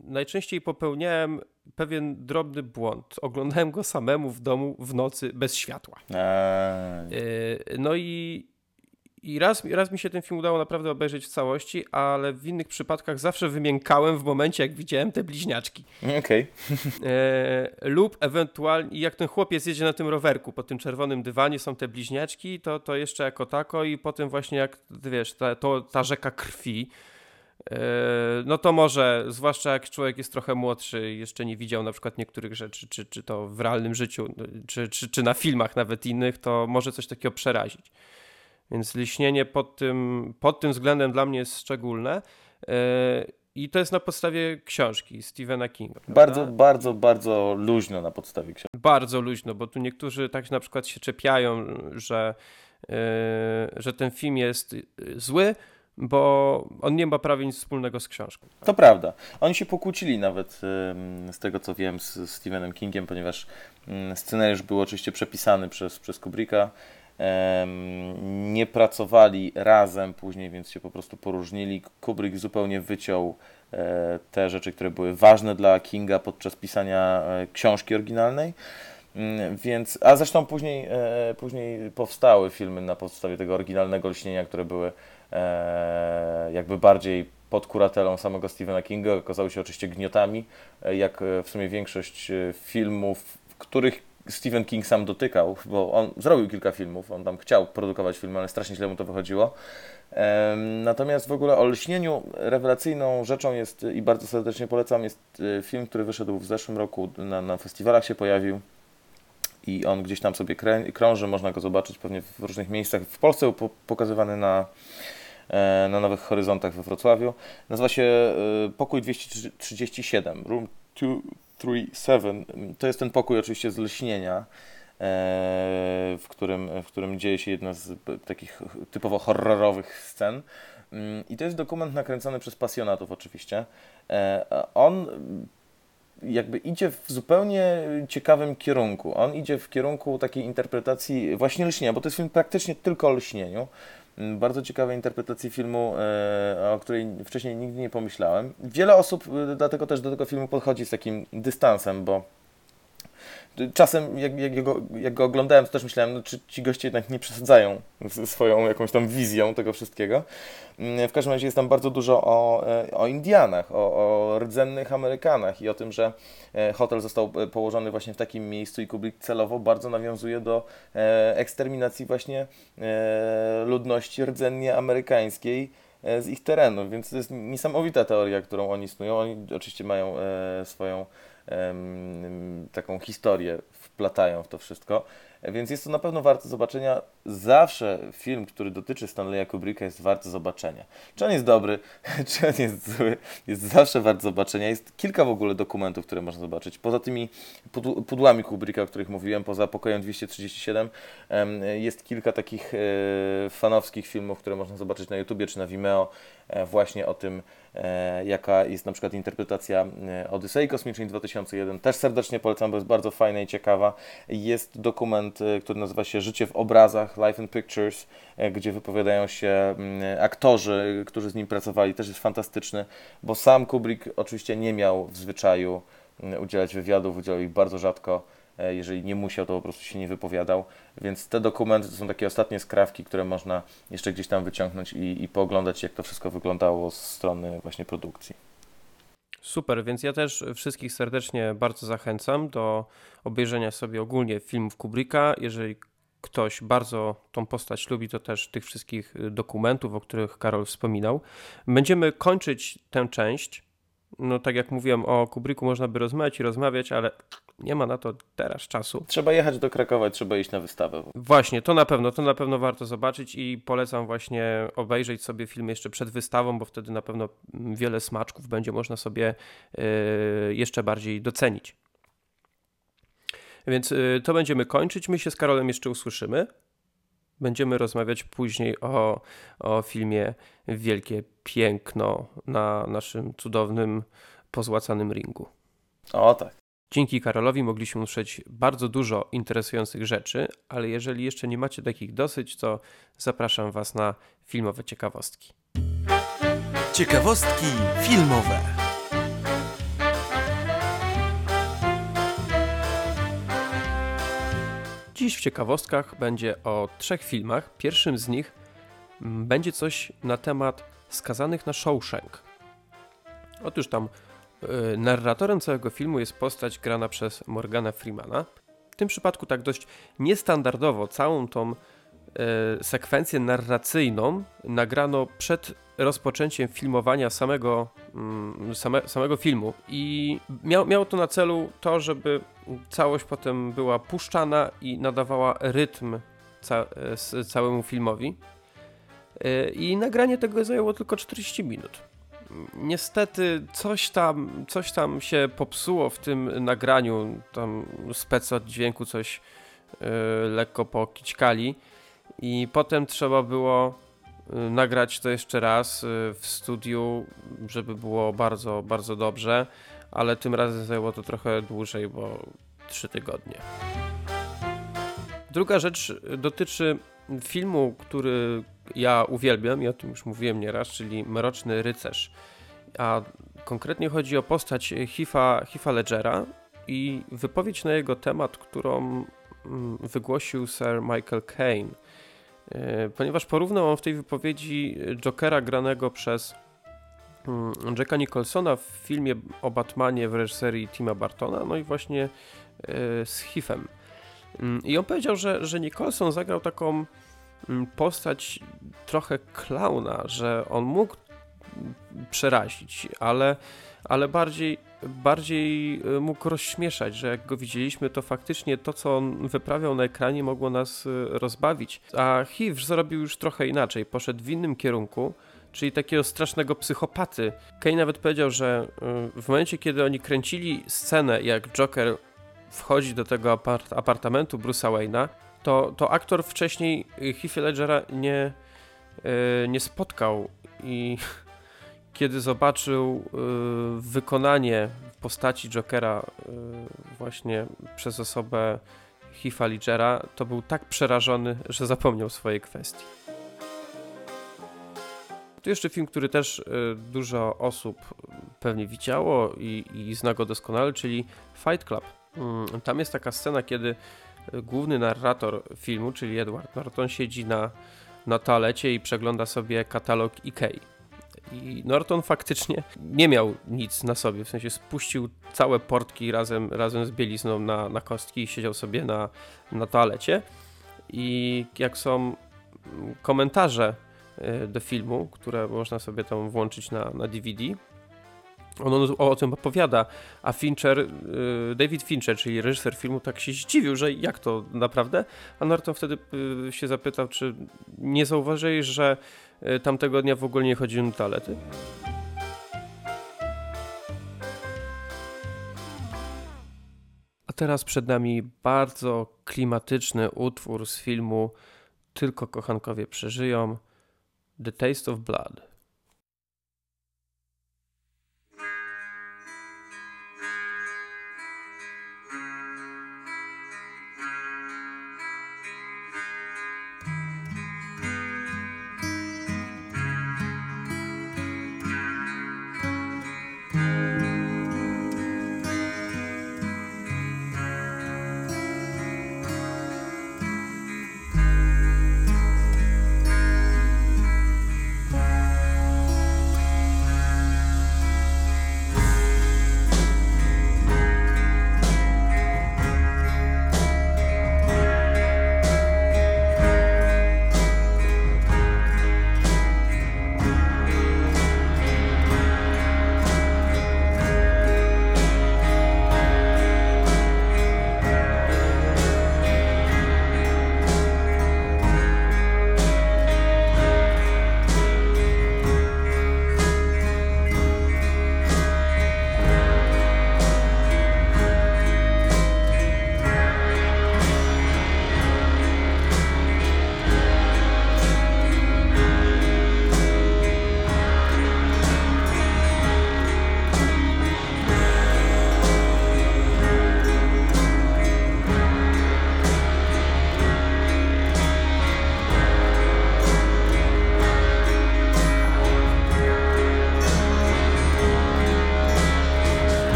najczęściej popełniałem pewien drobny błąd. Oglądałem go samemu w domu w nocy bez światła. eee, E, No i, i raz, raz mi się ten film udało naprawdę obejrzeć w całości, ale w innych przypadkach zawsze wymiękałem w momencie, jak widziałem te bliźniaczki. okej. E, lub ewentualnie, jak ten chłopiec jedzie na tym rowerku, po tym czerwonym dywanie są te bliźniaczki, to, to jeszcze jako tako i potem właśnie jak, wiesz, ta, to, ta rzeka krwi, no to może, zwłaszcza jak człowiek jest trochę młodszy i jeszcze nie widział na przykład niektórych rzeczy, czy, czy to w realnym życiu, czy, czy, czy na filmach nawet innych, to może coś takiego przerazić. Więc liśnienie pod tym, pod tym względem dla mnie jest szczególne. E, I to jest na podstawie książki Stephena Kinga. prawda? Bardzo, bardzo, bardzo luźno na podstawie książki. bardzo luźno, bo tu niektórzy tak na przykład się czepiają, że, yy, że ten film jest zły, bo on nie ma prawie nic wspólnego z książką. To prawda. Oni się pokłócili nawet z tego co wiem z Stephenem Kingiem, ponieważ ym, scenariusz był oczywiście przepisany przez, przez Kubricka. Nie pracowali razem później, więc się po prostu poróżnili. Kubrick zupełnie wyciął e, te rzeczy, które były ważne dla Kinga podczas pisania e, książki oryginalnej. Mm, Więc, a zresztą później, e, później powstały filmy na podstawie tego oryginalnego lśnienia, które były jakby bardziej pod kuratelą samego Stephena Kinga, okazały się oczywiście gniotami, e, jak e, w sumie większość e, filmów, których Stephen King sam dotykał, bo on zrobił kilka filmów, on tam chciał produkować filmy, ale strasznie źle mu to wychodziło. Natomiast w ogóle o lśnieniu rewelacyjną rzeczą jest i bardzo serdecznie polecam, jest e, film, który wyszedł w zeszłym roku, na, na festiwalach się pojawił. i on gdzieś tam sobie krąży, można go zobaczyć pewnie w różnych miejscach. W Polsce był po- pokazywany na, e, na Nowych Horyzontach we Wrocławiu. Nazywa się e, Pokój 237, Room 237. To jest ten pokój oczywiście z lśnienia, e, w którym, w którym dzieje się jedna z takich typowo horrorowych scen. Mm, I to jest dokument nakręcony przez pasjonatów oczywiście. E, On jakby idzie w zupełnie ciekawym kierunku. On idzie w kierunku takiej interpretacji właśnie lśnienia, bo to jest film praktycznie tylko o lśnieniu. Mm, Bardzo ciekawej interpretacji filmu, e, o której wcześniej nigdy nie pomyślałem. Wiele osób e, dlatego też do tego filmu podchodzi z takim dystansem, bo czasem jak, jak, go, jak go oglądałem, to też myślałem, no, czy ci goście jednak nie przesadzają ze swoją jakąś tam wizją tego wszystkiego. Mm, W każdym razie jest tam bardzo dużo o, e, o Indianach, o, o rdzennych Amerykanach i o tym, że e, hotel został e, położony właśnie w takim miejscu i Kubrick celowo bardzo nawiązuje do eksterminacji właśnie ludności rdzennie amerykańskiej z ich terenów, więc to jest niesamowita teoria, którą oni snują. Oni oczywiście mają swoją taką historię wplatają w to wszystko. Więc jest to na pewno warte zobaczenia. Zawsze film, który dotyczy Stanleya Kubricka jest wart zobaczenia. Czy on jest dobry, czy on jest zły, jest zawsze wart zobaczenia. Jest kilka w ogóle dokumentów, które można zobaczyć. Poza tymi pudł- pudłami Kubricka, o których mówiłem, poza Pokojem 237, em, jest kilka takich e, fanowskich filmów, które można zobaczyć na YouTubie czy na Vimeo, właśnie o tym, e, jaka jest na przykład interpretacja e, Odysei Kosmicznej 2001. Też serdecznie polecam, bo jest bardzo fajna i ciekawa. Jest dokument, e, który nazywa się Życie w obrazach, Life in Pictures, e, gdzie wypowiadają się mm, aktorzy, którzy z nim pracowali. Też jest fantastyczny, bo sam Kubrick oczywiście nie miał w zwyczaju mm, udzielać wywiadów, udzielał ich bardzo rzadko. E, Jeżeli nie musiał, to po prostu się nie wypowiadał. Więc te dokumenty to są takie ostatnie skrawki, które można jeszcze gdzieś tam wyciągnąć i, i pooglądać, jak to wszystko wyglądało z strony właśnie produkcji. Super, więc ja też wszystkich serdecznie bardzo zachęcam do obejrzenia sobie ogólnie filmów Kubricka. Jeżeli ktoś bardzo tą postać lubi, to też tych wszystkich dokumentów, o których Karol wspominał. Będziemy kończyć tę część. No tak jak mówiłem o Kubricku można by rozmawiać i rozmawiać, ale nie ma na to teraz czasu. Trzeba jechać do Krakowa trzeba iść na wystawę. Właśnie, to na pewno, to na pewno warto zobaczyć i polecam właśnie obejrzeć sobie film jeszcze przed wystawą, bo wtedy na pewno wiele smaczków będzie można sobie y, jeszcze bardziej docenić. Więc y, to będziemy kończyć. My się z Karolem jeszcze usłyszymy. Będziemy rozmawiać później o, o filmie Wielkie Piękno na naszym cudownym, pozłacanym ringu. O tak. Dzięki Karolowi mogliśmy usłyszeć bardzo dużo interesujących rzeczy, ale jeżeli jeszcze nie macie takich dosyć, to zapraszam Was na filmowe ciekawostki. Ciekawostki filmowe. Dziś w ciekawostkach będzie o trzech filmach. Pierwszym z nich będzie coś na temat skazanych na Shawshank. Otóż tam narratorem całego filmu jest postać grana przez Morgana Freemana. W tym przypadku tak dość niestandardowo całą tą y, sekwencję narracyjną nagrano przed rozpoczęciem filmowania samego, mm, same, samego filmu i miał, miało to na celu to, żeby całość potem była puszczana i nadawała rytm ca s- całemu filmowi. I nagranie tego zajęło tylko 40 minut. Niestety coś tam, coś tam się popsuło w tym nagraniu, tam spec od dźwięku coś yy, lekko pokićkali i potem trzeba było yy, nagrać to jeszcze raz yy, w studiu, żeby było bardzo, bardzo dobrze, ale tym razem zajęło to trochę dłużej, bo 3 tygodnie. Druga rzecz y, dotyczy filmu, który ja uwielbiam i o tym już mówiłem nieraz, czyli Mroczny Rycerz. A konkretnie chodzi o postać Heath'a, Heath'a Ledgera i wypowiedź na jego temat, którą mm, wygłosił Sir Michael Caine. Y, Ponieważ porównał on w tej wypowiedzi Jokera granego przez mm, Jacka Nicholsona w filmie o Batmanie w reżyserii Tima Bartona, no i właśnie y, z Heathem. Mm, I on powiedział, że, że Nicholson zagrał taką postać trochę klauna, że on mógł mm, przerazić, ale, ale bardziej bardziej y, mógł rozśmieszać, że jak go widzieliśmy, to faktycznie to, co on wyprawiał na ekranie, mogło nas y, rozbawić. A Hiv zrobił już trochę inaczej, poszedł w innym kierunku, czyli takiego strasznego psychopaty. Kane nawet powiedział, że y, w momencie, kiedy oni kręcili scenę, jak Joker wchodzi do tego apart apartamentu Bruce'a Wayne'a, to, to aktor wcześniej Heath Ledgera nie, nie spotkał i kiedy zobaczył y, wykonanie postaci Jokera y, właśnie przez osobę Heath'a Ledgera, to był tak przerażony, że zapomniał swojej kwestii. To jeszcze film, który też dużo osób pewnie widziało i, i zna go doskonale, czyli Fight Club. Mm, tam jest taka scena, kiedy główny narrator filmu, czyli Edward Norton, siedzi na, na toalecie i przegląda sobie katalog Ikei. I Norton faktycznie nie miał nic na sobie, w sensie spuścił całe portki razem, razem z bielizną na, na kostki i siedział sobie na, na toalecie. I jak są komentarze e, do filmu, które można sobie tam włączyć na, na DVD, on o, o tym opowiada, a Fincher, e, David Fincher, czyli reżyser filmu, tak się zdziwił, że jak to naprawdę? A Norton wtedy e, się zapytał, czy nie zauważyłeś, że Y, tamtego dnia w ogóle nie chodziłem do toalety. A teraz przed nami bardzo klimatyczny utwór z filmu Tylko kochankowie przeżyją The Taste of Blood.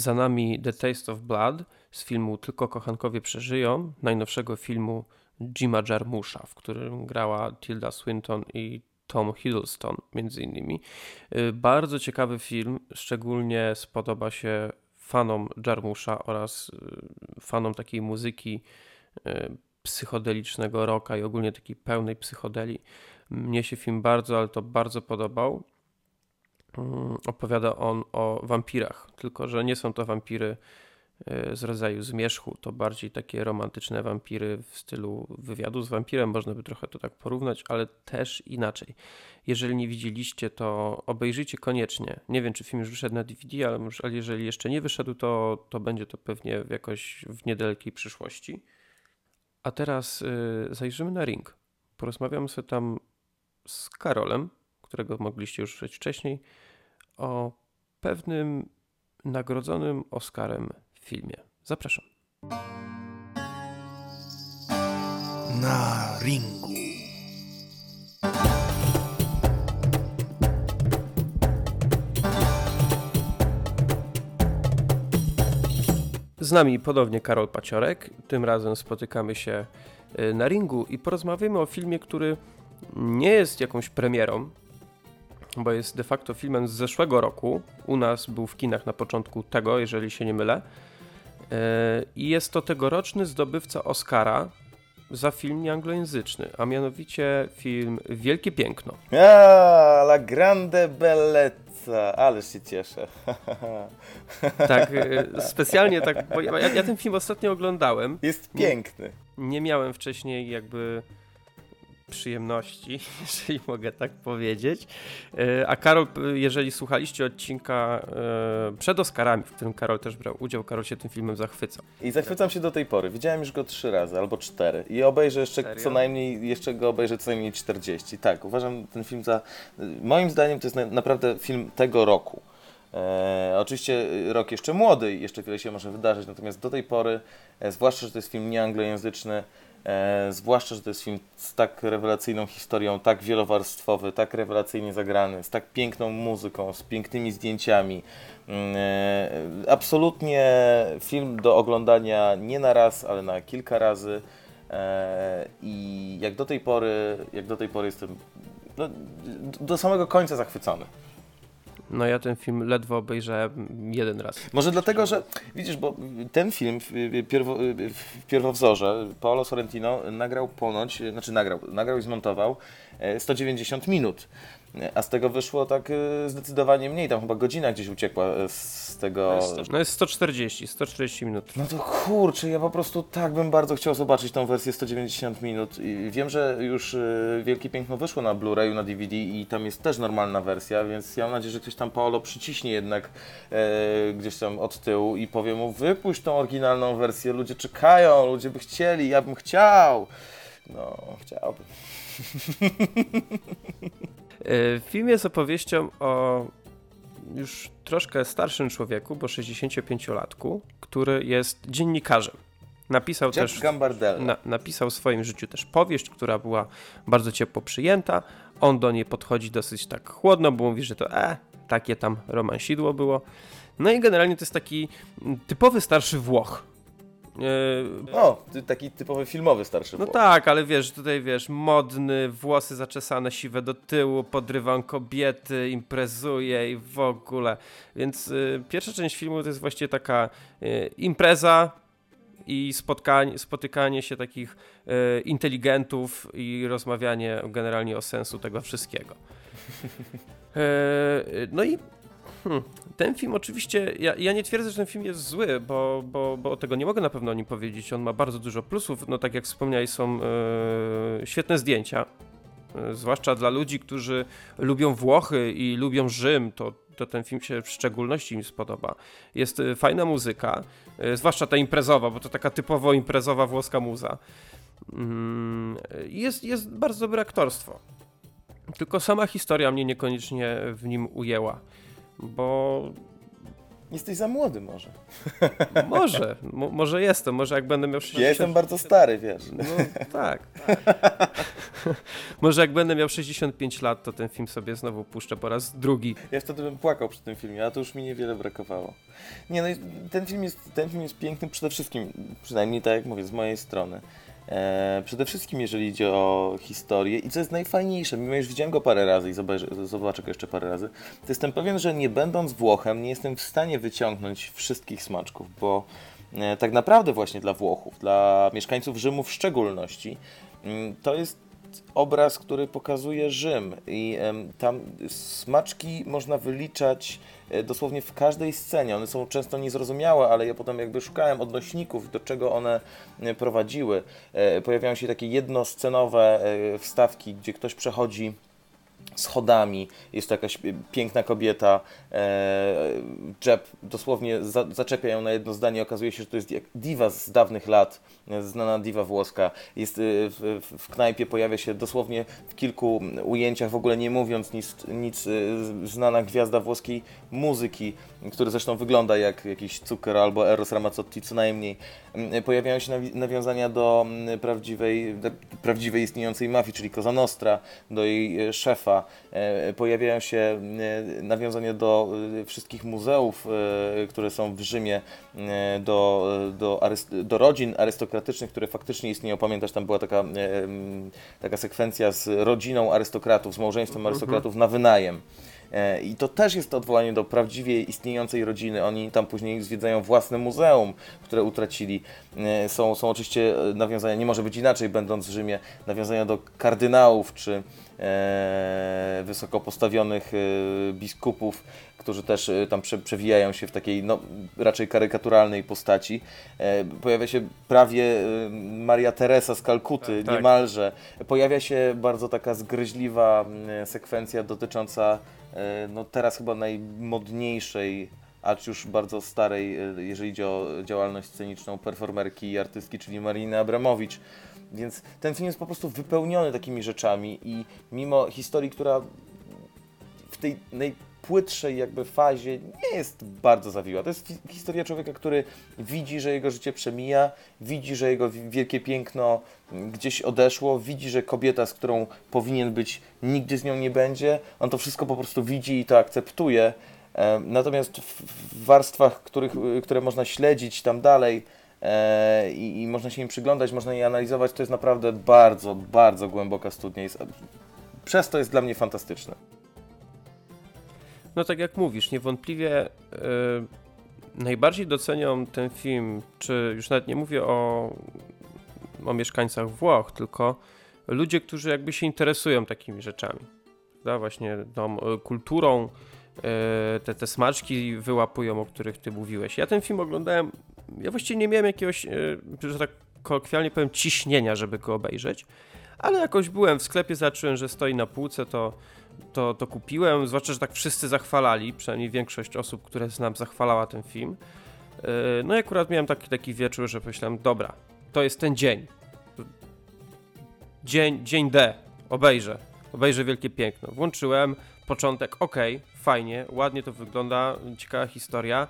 Za nami The Taste of Blood z filmu Tylko kochankowie przeżyją, najnowszego filmu Jima Jarmusza, w którym grała Tilda Swinton i Tom Hiddleston między innymi. Y, bardzo ciekawy film, szczególnie spodoba się fanom Jarmusza oraz y, fanom takiej muzyki y, psychodelicznego rocka i ogólnie takiej pełnej psychodeli. Mnie się film bardzo, ale to bardzo podobał. Mm, opowiada on o wampirach, tylko że nie są to wampiry e, z rodzaju zmierzchu, to bardziej takie romantyczne wampiry w stylu wywiadu z wampirem, można by trochę to tak porównać, ale też inaczej. Jeżeli nie widzieliście, to obejrzyjcie koniecznie. Nie wiem, czy film już wyszedł na DVD, ale, ale jeżeli jeszcze nie wyszedł, to, to będzie to pewnie jakoś w niedalekiej przyszłości. A teraz y, zajrzymy na ring. Porozmawiamy sobie tam z Karolem, którego mogliście już słyszeć wcześniej, o pewnym nagrodzonym Oscarem filmie. Zapraszam. Na ringu. Z nami ponownie Karol Paciorek. Tym razem spotykamy się y, na ringu i porozmawiamy o filmie, który nie jest jakąś premierą, bo jest de facto filmem z zeszłego roku. U nas był w kinach na początku tego, jeżeli się nie mylę. E, I jest to tegoroczny zdobywca Oscara za film nieanglojęzyczny, a mianowicie film Wielkie Piękno. A, La Grande Bellezza, ale się cieszę. Tak, e, specjalnie tak, bo ja, ja ten film ostatnio oglądałem. Jest piękny. Nie miałem wcześniej jakby przyjemności, jeżeli mogę tak powiedzieć. E, a Karol, jeżeli słuchaliście odcinka e, przed Oscarami, w którym Karol też brał udział, Karol się tym filmem zachwycał. I zachwycam się do tej pory. Widziałem już go trzy razy albo cztery. I obejrzę jeszcze Serio? co najmniej, jeszcze go obejrzę co najmniej 40. Tak, uważam ten film za. Moim zdaniem to jest na, naprawdę film tego roku. E, oczywiście rok jeszcze młody i jeszcze wiele się może wydarzyć, natomiast do tej pory, e, zwłaszcza, że to jest film nieanglojęzyczny, e, zwłaszcza, że to jest film z tak rewelacyjną historią, tak wielowarstwowy, tak rewelacyjnie zagrany, z tak piękną muzyką, z pięknymi zdjęciami. Mm, e, absolutnie film do oglądania nie na raz, ale na kilka razy. E, I jak do tej pory, jak do tej pory jestem no, do samego końca zachwycony. No ja ten film ledwo obejrzałem jeden raz. Może dlatego, że widzisz, bo ten film w, w pierwowzorze Paolo Sorrentino nagrał ponoć, znaczy nagrał, nagrał i zmontował e, 190 minut. A z tego wyszło tak e, zdecydowanie mniej, tam chyba godzina gdzieś uciekła e, z tego. No jest 140, 140 minut. No to kurczę, ja po prostu tak bym bardzo chciał zobaczyć tą wersję 190 minut. I wiem, że już e, Wielkie Piękno wyszło na Blu-rayu, na DVD i tam jest też normalna wersja, więc ja mam nadzieję, że ktoś tam Paolo przyciśnie jednak e, gdzieś tam od tyłu i powie mu wypuść tą oryginalną wersję, ludzie czekają, ludzie by chcieli, ja bym chciał. No, chciałbym. E, Film jest opowieścią o już troszkę starszym człowieku, bo 65-latku, który jest dziennikarzem. Napisał Jack też Gambardella. na, napisał w swoim życiu też powieść, która była bardzo ciepło przyjęta. On do niej podchodzi dosyć tak chłodno, bo mówi, że to e, takie tam romansidło było. No i generalnie to jest taki typowy starszy Włoch. E, O, ty, taki typowy filmowy starszy no tak, ale wiesz, tutaj wiesz, modny, włosy zaczesane siwe do tyłu, podrywam kobiety, imprezuje i w ogóle. Więc y, pierwsza część filmu to jest właściwie taka y, impreza i spotkanie, spotykanie się takich y, inteligentów i rozmawianie generalnie o sensu tego wszystkiego. E, no i Hmm. Ten film oczywiście, ja, ja nie twierdzę, że ten film jest zły, bo, bo, bo tego nie mogę na pewno o nim powiedzieć. On ma bardzo dużo plusów. No tak jak wspomniałeś, są e, świetne zdjęcia. E, zwłaszcza dla ludzi, którzy lubią Włochy i lubią Rzym, to, to ten film się w szczególności im spodoba. Jest e, fajna muzyka, zwłaszcza ta imprezowa, bo to taka typowo imprezowa włoska muza. Mm, jest, jest bardzo dobre aktorstwo. Tylko sama historia mnie niekoniecznie w nim ujęła bo Jesteś za młody może. może, mo, może jestem, może jak będę miał 60... Ja jestem bardzo stary, wiesz. No tak. Może jak będę miał 65 lat, to ten film sobie znowu puszczę po raz drugi. Ja wtedy bym płakał przy tym filmie, a to już mi niewiele brakowało. Nie no, ten film jest, ten film jest piękny przede wszystkim, przynajmniej tak jak mówię, z mojej strony. E, przede wszystkim jeżeli idzie o historię i co jest najfajniejsze, mimo iż widziałem go parę razy i zobaczę, zobaczę go jeszcze parę razy, to jestem pewien, że nie będąc Włochem nie jestem w stanie wyciągnąć wszystkich smaczków, bo e, tak naprawdę właśnie dla Włochów, dla mieszkańców Rzymu w szczególności, mm, to jest obraz, który pokazuje Rzym i tam smaczki można wyliczać e, dosłownie w każdej scenie. One są często niezrozumiałe, ale ja potem jakby szukałem odnośników, do czego one e, prowadziły. E, Pojawiają się takie jednoscenowe wstawki, gdzie ktoś przechodzi schodami, jest to jakaś piękna kobieta, e, Jeb dosłownie za, zaczepia ją na jedno zdanie, okazuje się, że to jest diwa z dawnych lat, e, znana diwa włoska, jest e, w, w, knajpie, pojawia się dosłownie w kilku ujęciach, w ogóle nie mówiąc nic, nic znana gwiazda włoskiej muzyki, który zresztą wygląda jak jakiś cukier albo Eros Ramazzotti co najmniej. Pojawiają się nawi- nawiązania do prawdziwej, do prawdziwej istniejącej mafii, czyli Cosa Nostra, do jej e, szefa. E, Pojawiają się e, nawiązania do wszystkich muzeów, które są w Rzymie, do, do, do rodzin arystokratycznych, które faktycznie istnieją. Pamiętasz, tam była taka, taka sekwencja z rodziną arystokratów, z małżeństwem arystokratów na wynajem. E, I to też jest odwołanie do prawdziwie istniejącej rodziny. Oni tam później zwiedzają własne muzeum, które utracili. E, Są, są oczywiście nawiązania, nie może być inaczej, będąc w Rzymie, nawiązania do kardynałów czy e, wysoko postawionych e, biskupów, którzy też e, tam prze, przewijają się w takiej no, raczej karykaturalnej postaci. E, Pojawia się prawie e, Maria Teresa z Kalkuty, Tak, tak. niemalże. Pojawia się bardzo taka zgryźliwa sekwencja dotycząca e, no teraz chyba najmodniejszej, acz już bardzo starej, e, jeżeli idzie o działalność sceniczną, performerki i artystki, czyli Mariny Abramowicz. Więc ten film jest po prostu wypełniony takimi rzeczami i mimo historii, która w tej najpłytszej jakby fazie nie jest bardzo zawiła. To jest hi- historia człowieka, który widzi, że jego życie przemija, widzi, że jego wi- wielkie piękno mm, gdzieś odeszło, widzi, że kobieta, z którą powinien być, nigdy z nią nie będzie. On to wszystko po prostu widzi i to akceptuje. E, Natomiast w w warstwach, których, które można śledzić tam dalej e, i, i można się im przyglądać, można je analizować, to jest naprawdę bardzo, bardzo głęboka studnia. Jest, przez to jest dla mnie fantastyczne. No tak jak mówisz, niewątpliwie y, najbardziej docenią ten film, czy już nawet nie mówię o, o mieszkańcach Włoch, tylko ludzie, którzy jakby się interesują takimi rzeczami. Prawda? Właśnie tą y, kulturą, y, te, te smaczki wyłapują, o których ty mówiłeś. Ja ten film oglądałem, ja właściwie nie miałem jakiegoś, że tak kolokwialnie powiem, ciśnienia, żeby go obejrzeć, ale jakoś byłem w sklepie, zacząłem, że stoi na półce, to to, to kupiłem, zwłaszcza, że tak wszyscy zachwalali, przynajmniej większość osób, które znam, zachwalała ten film. Yy, No i akurat miałem taki, taki wieczór, że pomyślałem, dobra, to jest ten dzień. Dzień, dzień D, obejrzę, obejrzę Wielkie Piękno. Włączyłem, początek, ok, fajnie, ładnie to wygląda, ciekawa historia,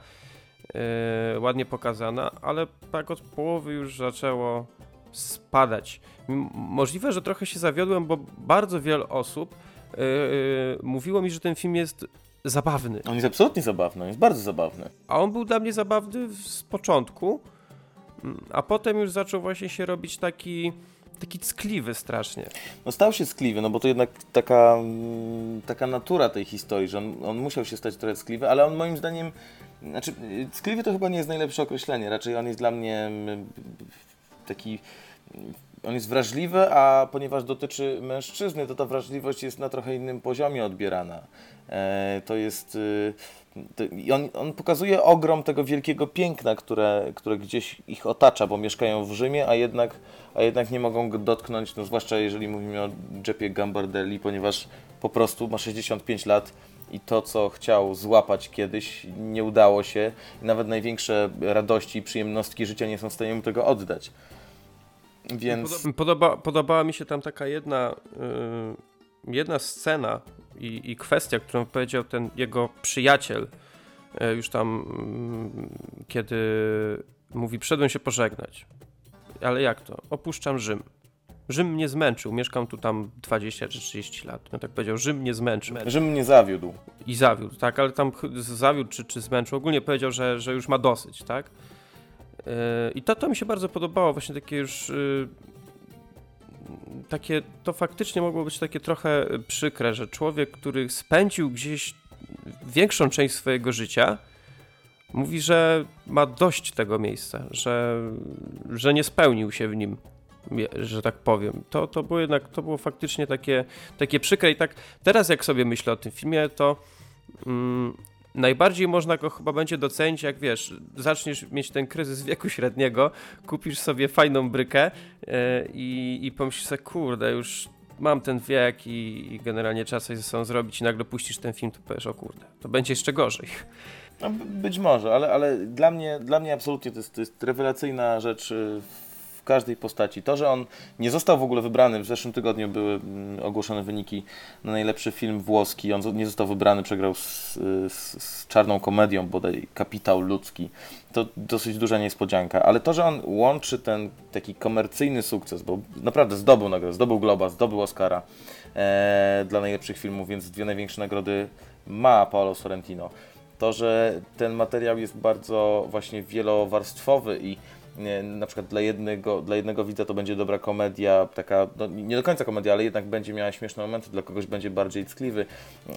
yy, ładnie pokazana, ale tak od połowy już zaczęło spadać. Możliwe, że trochę się zawiodłem, bo bardzo wiele osób yy, mówiło mi, że ten film jest zabawny. On jest absolutnie zabawny, on jest bardzo zabawny. A on był dla mnie zabawny z początku, mm, a potem już zaczął właśnie się robić taki, taki ckliwy strasznie. No stał się skliwy, no bo to jednak taka, mm, taka natura tej historii, że on, on musiał się stać trochę skliwy, ale on moim zdaniem, znaczy y, skliwy to chyba nie jest najlepsze określenie, raczej on jest dla mnie mm, taki, on jest wrażliwy, a ponieważ dotyczy mężczyzny, to ta wrażliwość jest na trochę innym poziomie odbierana. E, to jest, y, to, on, on pokazuje ogrom tego wielkiego piękna, które, które gdzieś ich otacza, bo mieszkają w Rzymie, a jednak, a jednak nie mogą go dotknąć, no zwłaszcza jeżeli mówimy o Jeppie Gambardelli, ponieważ po prostu ma 65 lat i to, co chciał złapać kiedyś, nie udało się. Nawet największe radości i przyjemnostki życia nie są w stanie mu tego oddać. Więc... Podoba, podobała mi się tam taka jedna, yy, jedna scena i, i kwestia, którą powiedział ten jego przyjaciel, yy, już tam, yy, kiedy mówi, przyszedłem się pożegnać. Ale jak to? Opuszczam Rzym. Rzym mnie zmęczył, mieszkam tu tam 20 czy 30 lat. On tak powiedział, Rzym mnie zmęczył. Rzym mnie zawiódł. I zawiódł, tak, ale tam zawiódł czy, czy zmęczył. Ogólnie powiedział, że, że już ma dosyć, tak? Yy, I to, to mi się bardzo podobało, właśnie takie już. Yy, takie, to faktycznie mogło być takie trochę przykre, że człowiek, który spędził gdzieś większą część swojego życia, mówi, że ma dość tego miejsca, że, że nie spełnił się w nim, że tak powiem. To, to było jednak, to było faktycznie takie, takie przykre i tak teraz jak sobie myślę o tym filmie, to mm, najbardziej można go chyba będzie docenić, jak wiesz, zaczniesz mieć ten kryzys wieku średniego, kupisz sobie fajną brykę yy, i, pomyślisz sobie, kurde, już mam ten wiek i, i generalnie trzeba coś ze sobą zrobić i nagle puścisz ten film, to powiesz, o kurde, to będzie jeszcze gorzej. No, być może, ale, ale dla, mnie, dla mnie absolutnie to jest, to jest rewelacyjna rzecz y, w każdej postaci. To, że on nie został w ogóle wybrany, w zeszłym tygodniu były mm, ogłoszone wyniki na najlepszy film włoski, on nie został wybrany, przegrał z, z, z czarną komedią, bodaj Kapitał Ludzki. To dosyć duża niespodzianka, ale to, że on łączy ten taki komercyjny sukces, bo naprawdę zdobył nagrodę, zdobył Globa, zdobył Oscara e, dla najlepszych filmów, więc dwie największe nagrody ma Paolo Sorrentino to, że ten materiał jest bardzo właśnie wielowarstwowy i na przykład dla jednego, dla jednego widza to będzie dobra komedia, taka, no, nie do końca komedia, ale jednak będzie miała śmieszne momenty, dla kogoś będzie bardziej ckliwy,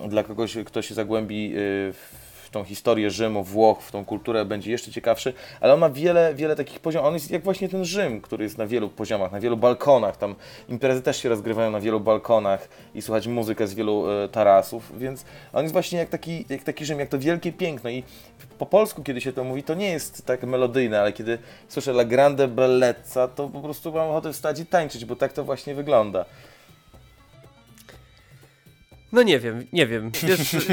dla kogoś, kto się zagłębi y, w tą historię Rzymu, Włoch, w tą kulturę, będzie jeszcze ciekawszy, ale on ma wiele, wiele takich poziomów, on jest jak właśnie ten Rzym, który jest na wielu poziomach, na wielu balkonach, tam imprezy też się rozgrywają na wielu balkonach i słuchać muzykę z wielu e, tarasów, więc on jest właśnie jak taki, jak taki Rzym, jak to wielkie piękno. I po polsku, kiedy się to mówi, to nie jest tak melodyjne, ale kiedy słyszę La Grande Bellezza, to po prostu mam ochotę wstać i tańczyć, bo tak to właśnie wygląda. No nie wiem, nie wiem. Wiesz,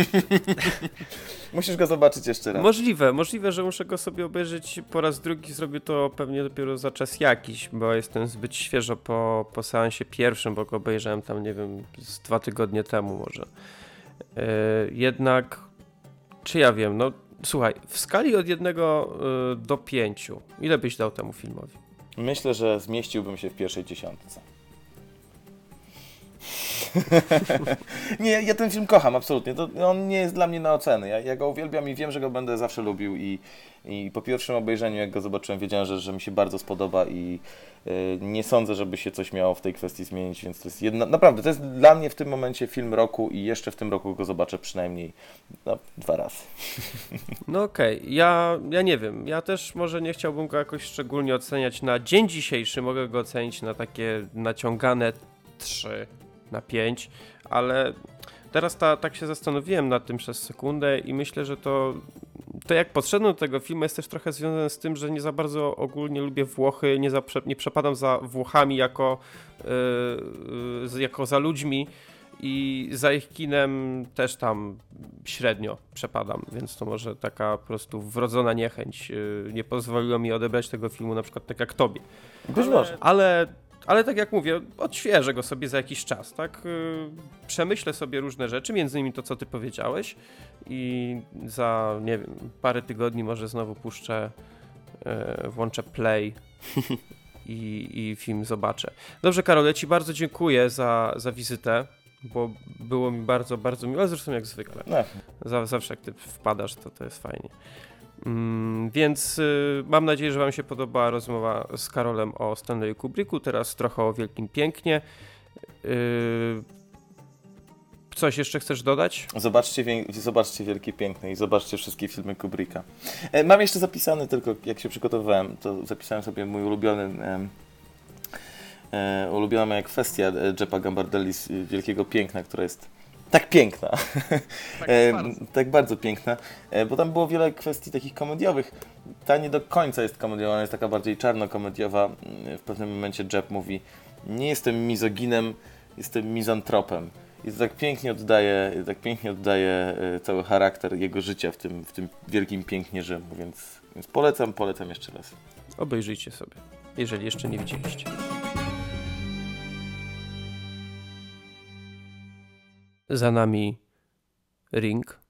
Musisz go zobaczyć jeszcze raz. możliwe, możliwe, że muszę go sobie obejrzeć po raz drugi. Zrobię to pewnie dopiero za czas jakiś, bo jestem zbyt świeżo po, po seansie pierwszym, bo go obejrzałem tam, nie wiem, z dwa tygodnie temu może. Yy, jednak, czy ja wiem, no słuchaj, w skali od jednego yy, do pięciu, ile byś dał temu filmowi? Myślę, że zmieściłbym się w pierwszej dziesiątce. nie, ja ten film kocham, absolutnie. To, on nie jest dla mnie na oceny. Ja, ja go uwielbiam i wiem, że go będę zawsze lubił. I, i po pierwszym obejrzeniu, jak go zobaczyłem, wiedziałem, że, że mi się bardzo spodoba i y, nie sądzę, żeby się coś miało w tej kwestii zmienić, więc to jest jedna, naprawdę, to jest dla mnie w tym momencie film roku i jeszcze w tym roku go zobaczę przynajmniej no, dwa razy. No okej, ja, ja nie wiem. Ja też może nie chciałbym go jakoś szczególnie oceniać na dzień dzisiejszy. Mogę go ocenić na takie naciągane 3 na 5, ale teraz ta, tak się zastanowiłem nad tym przez sekundę i myślę, że to, to jak podszedłem do tego filmu jest też trochę związane z tym, że nie za bardzo ogólnie lubię Włochy, nie, za, nie przepadam za Włochami jako, yy, jako za ludźmi i za ich kinem też tam średnio przepadam, więc to może taka po prostu wrodzona niechęć yy, nie pozwoliła mi odebrać tego filmu na przykład tak jak tobie. Być ale, może. Ale, ale tak jak mówię, odświeżę go sobie za jakiś czas, tak? Yy, przemyślę sobie różne rzeczy, między innymi to, co ty powiedziałeś i za, nie wiem, parę tygodni może znowu puszczę, yy, włączę play i, i film zobaczę. Dobrze, Karol, ja ci bardzo dziękuję za, za wizytę, bo było mi bardzo, bardzo miło, zresztą jak zwykle. No, Za- Zawsze jak ty wpadasz, to to jest fajnie. Mm, więc y, mam nadzieję, że Wam się podobała rozmowa z Karolem o Stanley Kubricku. Teraz trochę o Wielkim Pięknie. Y, coś jeszcze chcesz dodać? Zobaczcie, zobaczcie Wielkie Piękne i zobaczcie wszystkie filmy Kubricka. E, mam jeszcze zapisany tylko, jak się przygotowywałem, to zapisałem sobie mój ulubiony, e, ulubiona moja kwestia Jeppa Gambardelli z e, Wielkiego Piękna, która jest tak piękna. E, tak bardzo piękna, e, bo tam było wiele kwestii takich komediowych. Ta nie do końca jest komediowa, ona jest taka bardziej czarno-komediowa. Mm, W pewnym momencie Jeb mówi, nie jestem mizoginem, jestem mizantropem. I to tak pięknie oddaje, tak pięknie oddaje e, cały charakter jego życia w tym, w tym wielkim pięknie Rzymu, więc, więc polecam, polecam jeszcze raz. Obejrzyjcie sobie, jeżeli jeszcze nie widzieliście. Za nami ring.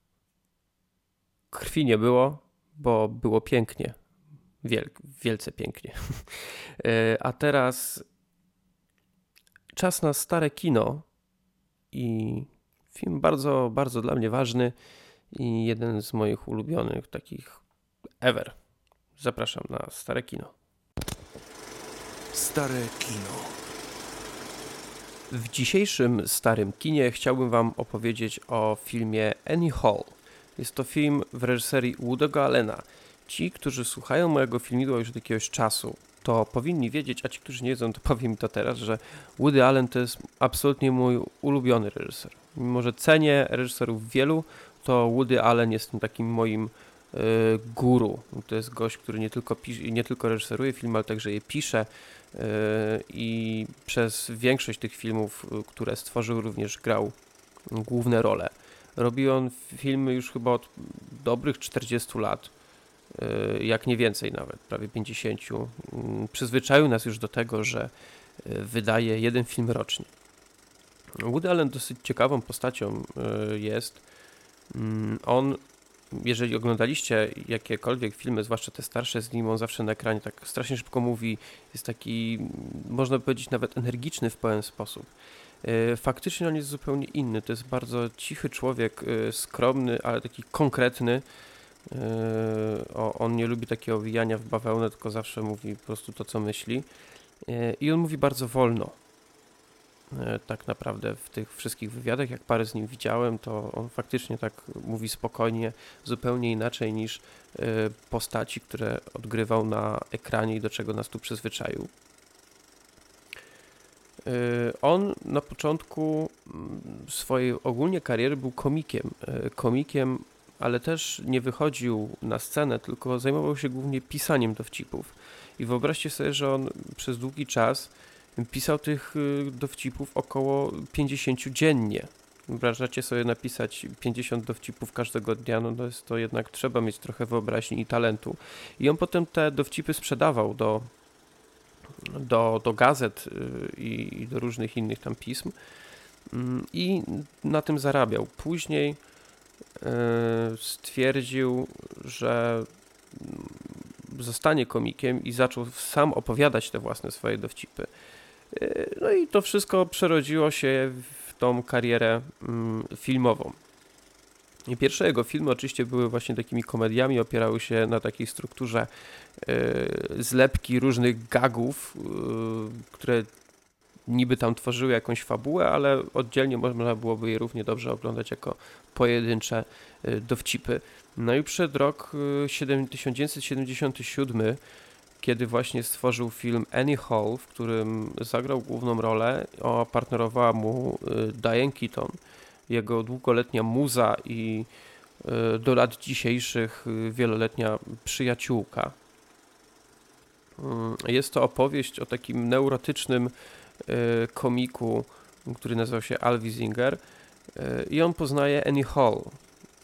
Krwi nie było, bo było pięknie. Wiel, wielce pięknie. E, A teraz czas na stare kino i film bardzo, bardzo dla mnie ważny i jeden z moich ulubionych takich ever. Zapraszam na stare kino. Stare kino. W dzisiejszym starym kinie chciałbym Wam opowiedzieć o filmie Annie Hall. Jest to film w reżyserii Woody'ego Allena. Ci, którzy słuchają mojego filmidła już od jakiegoś czasu, to powinni wiedzieć, a ci, którzy nie wiedzą, to powiem to teraz, że Woody Allen to jest absolutnie mój ulubiony reżyser. Mimo, że cenię reżyserów wielu, to Woody Allen jest tym takim moim y, guru. To jest gość, który nie tylko, pisze, nie tylko reżyseruje filmy, ale także je pisze i przez większość tych filmów, y, które stworzył, również grał główne role. Robi on filmy już chyba od dobrych 40 lat Y, jak nie więcej nawet, prawie 50. Mm, przyzwyczaił nas już do tego, że wydaje jeden film rocznie. Woody Allen dosyć ciekawą postacią jest. Mm, on, jeżeli oglądaliście jakiekolwiek filmy, zwłaszcza te starsze z nim, on zawsze na ekranie tak strasznie szybko mówi, jest taki, można powiedzieć, nawet energiczny w pewien sposób. Faktycznie on jest zupełnie inny. To jest bardzo cichy człowiek, skromny, ale taki konkretny o, on nie lubi takiego owijania w bawełnę, tylko zawsze mówi po prostu to, co myśli. I on mówi bardzo wolno. Yy, tak naprawdę w tych wszystkich wywiadach, jak parę z nim widziałem, to on faktycznie tak mówi spokojnie, zupełnie inaczej niż postaci, które odgrywał na ekranie i do czego nas tu przyzwyczaił. On na początku mm, swojej ogólnie kariery był komikiem. Komikiem ale też nie wychodził na scenę, tylko zajmował się głównie pisaniem dowcipów. I wyobraźcie sobie, że on przez długi czas pisał tych y, dowcipów około 50 dziennie. Wyobrażacie sobie napisać 50 dowcipów każdego dnia, no to jest to jednak trzeba mieć trochę wyobraźni i talentu. I on potem te dowcipy sprzedawał do, do, do gazet y, i, i do różnych innych tam pism mm, i na tym zarabiał. Później E, stwierdził, że zostanie komikiem i zaczął sam opowiadać te własne swoje dowcipy. E, no i to wszystko przerodziło się w tą karierę mm, filmową. I pierwsze jego filmy oczywiście były właśnie takimi komediami, opierały się na takiej strukturze e, zlepki różnych gagów, które niby tam tworzyły jakąś fabułę, ale oddzielnie można byłoby je równie dobrze oglądać jako pojedyncze y, dowcipy. No i przed rok 1977, y, kiedy właśnie stworzył film Annie Hall, w którym zagrał główną rolę, a partnerowała mu y, Diane Keaton, jego długoletnia muza i do lat dzisiejszych wieloletnia przyjaciółka. Jest to opowieść o takim neurotycznym Y, komiku, który nazywał się Alvi Zinger y, i on poznaje Annie Hall,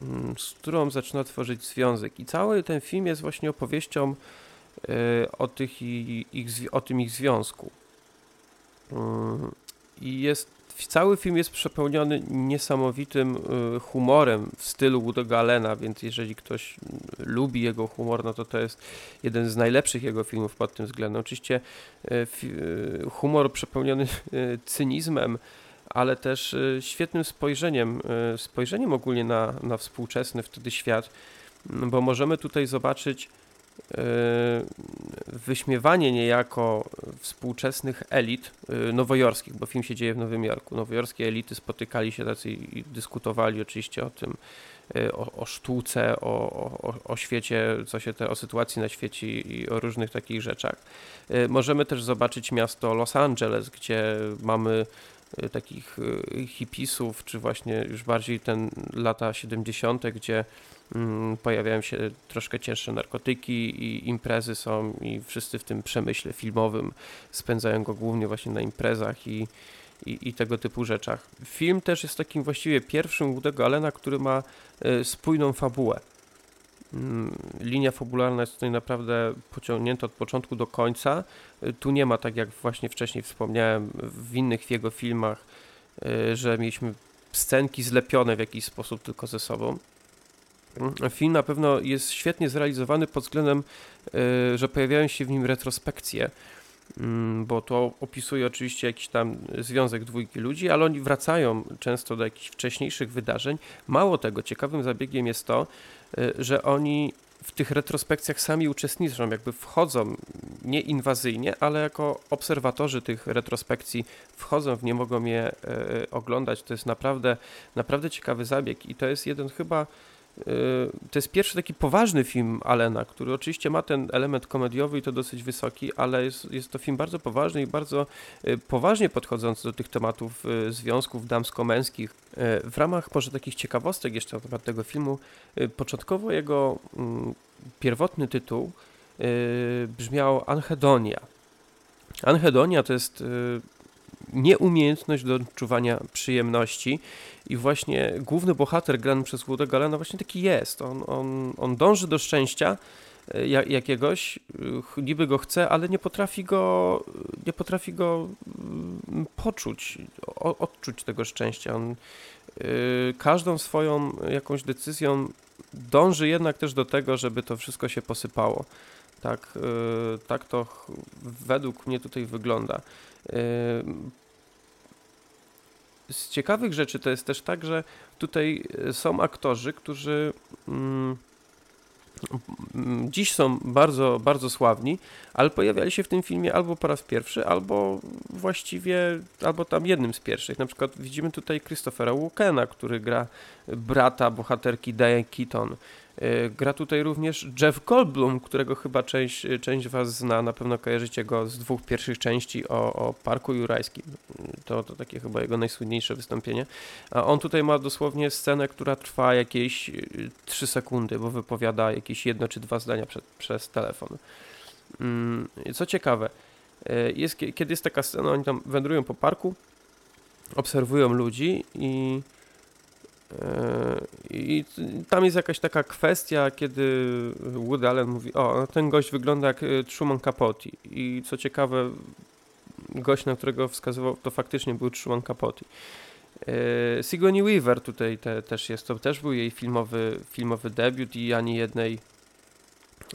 mm, z którą zaczyna tworzyć związek. I cały ten film jest właśnie opowieścią y, o, tych ich, o tym ich związku. I jest cały film jest przepełniony niesamowitym y, humorem w stylu Woody'ego Allena, więc jeżeli ktoś lubi jego humor, no to to jest jeden z najlepszych jego filmów pod tym względem. Oczywiście y, y, humor przepełniony cynizmem, ale też świetnym spojrzeniem, spojrzeniem ogólnie na, na współczesny wtedy świat, bo możemy tutaj zobaczyć wyśmiewanie niejako współczesnych elit e, nowojorskich, bo film się dzieje w Nowym Jorku. Nowojorskie elity spotykali się tacy i dyskutowali oczywiście o tym, e, o, o sztuce, o, o, o świecie, co się te, o sytuacji na świecie i o różnych takich rzeczach. Możemy też zobaczyć miasto Los Angeles, gdzie mamy takich hipisów, czy właśnie już bardziej ten lata 70., gdzie pojawiają się troszkę cięższe narkotyki i imprezy są i wszyscy w tym przemyśle filmowym spędzają go głównie właśnie na imprezach i, i, i tego typu rzeczach. Film też jest takim właściwie pierwszym Woody'ego Allena, który ma e, spójną fabułę. Mm, linia fabularna jest tutaj naprawdę pociągnięta od początku do końca. E, tu nie ma, tak jak właśnie wcześniej wspomniałem, w innych jego filmach, e, że mieliśmy scenki zlepione w jakiś sposób tylko ze sobą. Film na pewno jest świetnie zrealizowany pod względem, e, że pojawiają się w nim retrospekcje. mm, bo to opisuje oczywiście jakiś tam związek dwójki ludzi, ale oni wracają często do jakichś wcześniejszych wydarzeń. Mało tego, ciekawym zabiegiem jest to, y, że oni w tych retrospekcjach sami uczestniczą, jakby wchodzą nie inwazyjnie, ale jako obserwatorzy tych retrospekcji wchodzą w nie, mogą je e, oglądać. To jest naprawdę, naprawdę ciekawy zabieg i to jest jeden chyba, e, to jest pierwszy taki poważny film Alena, który oczywiście ma ten element komediowy i to dosyć wysoki, ale jest, jest to film bardzo poważny i bardzo e, poważnie podchodzący do tych tematów e, związków damsko-męskich. W ramach może takich ciekawostek jeszcze na temat tego filmu, początkowo jego mm, pierwotny tytuł brzmiał Anhedonia. Anhedonia to jest y, nieumiejętność do odczuwania przyjemności i właśnie główny bohater grany przez Woody'ego Allena właśnie taki jest. On, on, on dąży do szczęścia ja- jakiegoś, niby go chce, ale nie potrafi go, nie potrafi go mm, poczuć, odczuć tego szczęścia. On y, każdą swoją jakąś decyzją dąży jednak też do tego, żeby to wszystko się posypało. Tak, y, tak to według mnie tutaj wygląda. Z ciekawych rzeczy to jest też tak, że tutaj y, są aktorzy, którzy mm, mm, dziś są bardzo, bardzo sławni, ale pojawiali się w tym filmie albo po raz pierwszy, albo właściwie, albo tam jednym z pierwszych. Na przykład widzimy tutaj Christophera Walkena, który gra brata bohaterki Diane Keaton. Y, Gra tutaj również Jeff Goldblum, którego chyba część, część Was zna, na pewno kojarzycie go z dwóch pierwszych części o, o Parku Jurajskim. Y, To, to takie chyba jego najsłynniejsze wystąpienie. A on tutaj ma dosłownie scenę, która trwa jakieś 3 sekundy, bo wypowiada jakieś jedno czy dwa zdania przed, przez telefon. Mm, Co ciekawe, y, jest, kie- kiedy jest taka scena, oni tam wędrują po parku, obserwują ludzi i I tam jest jakaś taka kwestia, kiedy Woody Allen mówi, o, ten gość wygląda jak y, Truman Capote. I co ciekawe, gość, na którego wskazywał, to faktycznie był Truman Capote. Yy, Sigourney Weaver tutaj te, też jest, to też był jej filmowy, filmowy debiut i ani jednej,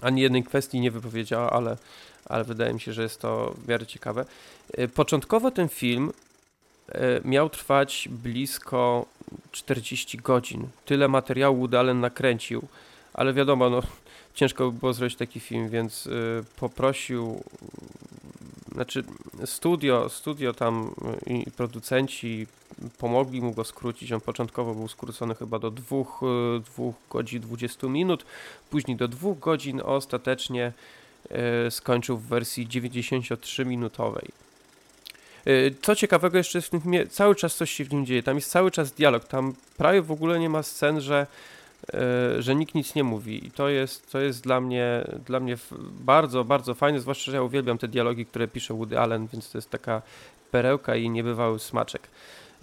ani jednej kwestii nie wypowiedziała, ale, ale wydaje mi się, że jest to w miarę ciekawe. Początkowo ten film miał trwać blisko 40 godzin. Tyle materiału Woody Allen nakręcił, ale wiadomo, no, ciężko by było zrobić taki film, więc y, poprosił, znaczy studio, studio tam y, i producenci pomogli mu go skrócić. On początkowo był skrócony chyba do 2, y, 2 godzin 20 minut, później do 2 godzin, ostatecznie skończył w wersji 93-minutowej. Y, Co ciekawego jeszcze jest w tym filmie, cały czas coś się w nim dzieje, tam jest cały czas dialog, tam prawie w ogóle nie ma scen, że, y, że nikt nic nie mówi i to jest, to jest dla mnie, dla mnie bardzo, bardzo fajne, zwłaszcza, że ja uwielbiam te dialogi, które pisze Woody Allen, więc to jest taka perełka i niebywały smaczek.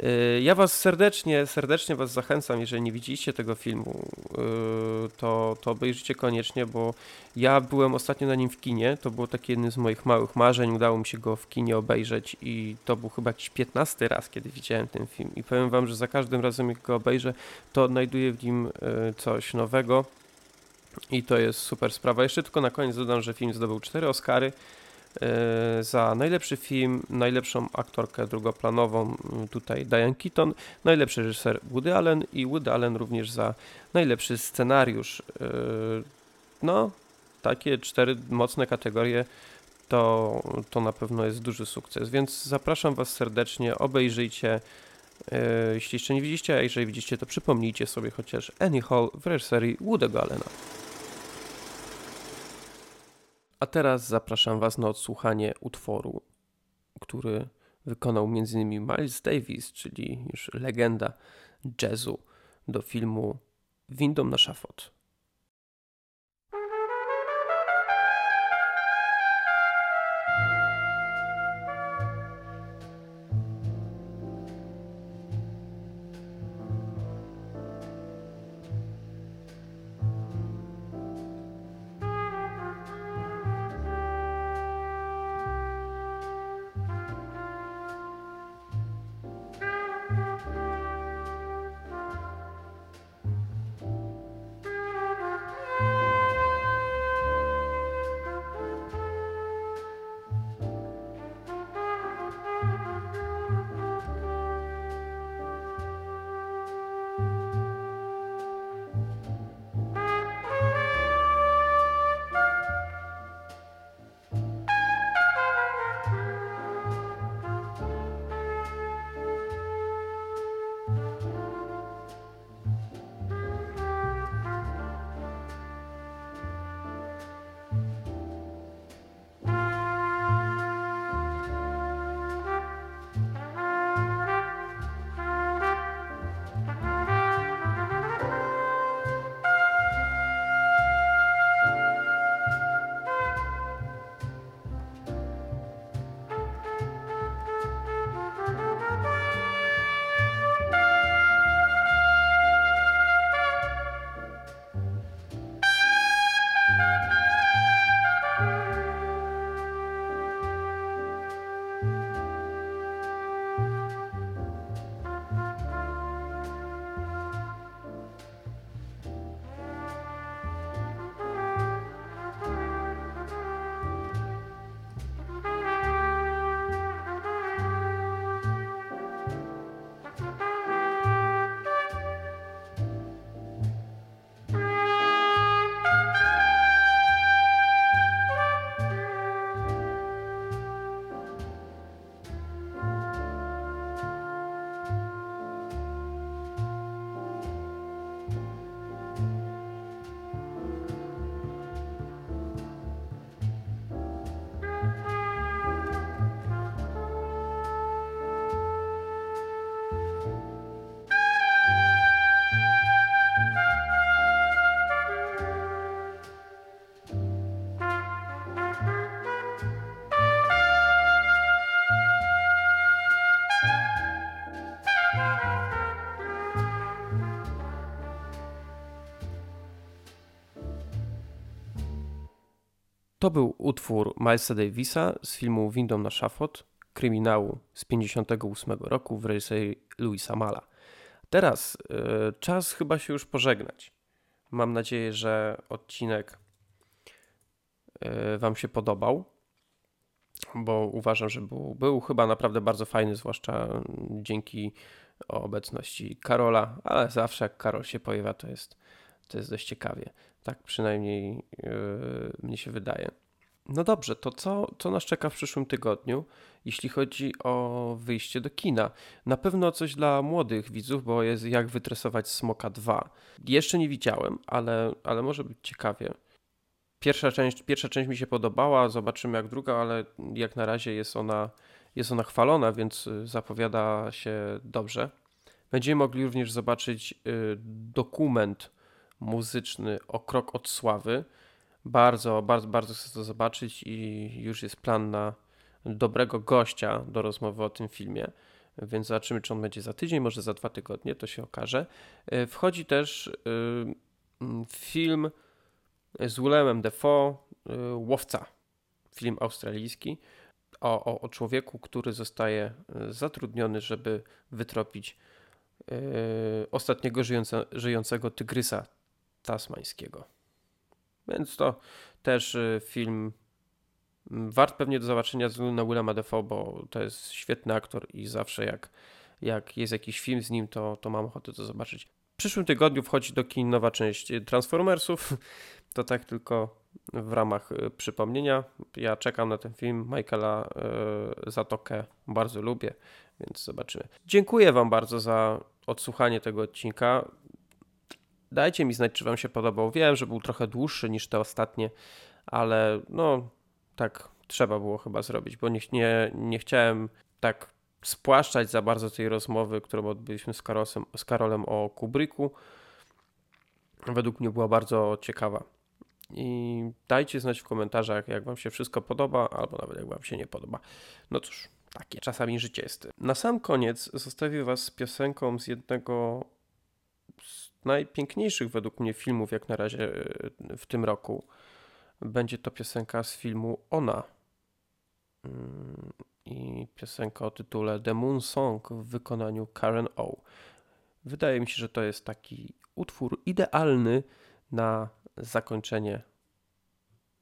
Y, Ja was serdecznie, serdecznie was zachęcam, jeżeli nie widzieliście tego filmu, y, to, to obejrzyjcie koniecznie, bo ja byłem ostatnio na nim w kinie, to było takie jedno z moich małych marzeń, udało mi się go w kinie obejrzeć i to był chyba jakiś 15 raz, kiedy widziałem ten film. I powiem wam, że za każdym razem jak go obejrzę, to odnajduję w nim y, coś nowego. I to jest super sprawa. Jeszcze tylko na koniec dodam, że film zdobył 4 Oscary za najlepszy film, najlepszą aktorkę drugoplanową, y, tutaj Diane Keaton, najlepszy reżyser Woody Allen i Woody Allen również za najlepszy scenariusz. Y, No, takie cztery mocne kategorie to, to na pewno jest duży sukces, więc zapraszam Was serdecznie, obejrzyjcie. e, Jeśli jeszcze nie widzieliście, a jeżeli widzicie, to przypomnijcie sobie chociaż Annie Hall w reżyserii Woody'ego Allena. A teraz zapraszam Was na odsłuchanie utworu, który wykonał m.in. Miles Davis, czyli już legenda jazzu do filmu Windą na szafot. To był utwór Milesa Davisa z filmu Windą na szafot, kryminału z 58 roku w reżyserii Louisa Mala. Teraz y, czas chyba się już pożegnać. Mam nadzieję, że odcinek y, Wam się podobał, bo uważam, że był, był chyba naprawdę bardzo fajny, zwłaszcza dzięki obecności Karola, ale zawsze jak Karol się pojawia, to jest, to jest dość ciekawie. Tak przynajmniej yy, mnie się wydaje. No dobrze, to co, co nas czeka w przyszłym tygodniu, jeśli chodzi o wyjście do kina? Na pewno coś dla młodych widzów, bo jest jak wytresować Smoka 2. Jeszcze nie widziałem, ale, ale może być ciekawie. Pierwsza część, pierwsza część mi się podobała, zobaczymy jak druga, ale jak na razie jest ona, jest ona chwalona, więc zapowiada się dobrze. Będziemy mogli również zobaczyć y, dokument muzyczny o krok od sławy. Bardzo, bardzo, bardzo chcę to zobaczyć i już jest plan na dobrego gościa do rozmowy o tym filmie. Więc zobaczymy, czy on będzie za tydzień, może za dwa tygodnie, to się okaże. Y, wchodzi też mm, film z Willemem Defoe, Łowca, film australijski o, o, o człowieku, który zostaje zatrudniony, żeby wytropić ostatniego żyjące, żyjącego tygrysa tasmańskiego. Więc to też y, film mm, wart pewnie do zobaczenia z na Willema Dafoe, bo to jest świetny aktor i zawsze jak, jak jest jakiś film z nim, to, to mam ochotę to zobaczyć. W przyszłym tygodniu wchodzi do kin nowa część Transformersów. To tak tylko w ramach y, przypomnienia. Ja czekam na ten film. Michaela y, Zatokę bardzo lubię, więc zobaczymy. Dziękuję Wam bardzo za odsłuchanie tego odcinka. Dajcie mi znać, czy Wam się podobał. Wiem, że był trochę dłuższy niż te ostatnie, ale no tak trzeba było chyba zrobić, bo nie, nie, nie chciałem tak spłaszczać za bardzo tej rozmowy, którą odbyliśmy z, Karosem, z Karolem o Kubricku. Według mnie była bardzo ciekawa. I dajcie znać w komentarzach, jak Wam się wszystko podoba, albo nawet jak Wam się nie podoba. No cóż, takie czasami życie jest. Na sam koniec zostawię Was z piosenką z jednego najpiękniejszych według mnie filmów, jak na razie e, w tym roku. Będzie to piosenka z filmu Ona. Mm, I piosenka o tytule The Moon Song w wykonaniu Karen O. Wydaje mi się, że to jest taki utwór idealny na zakończenie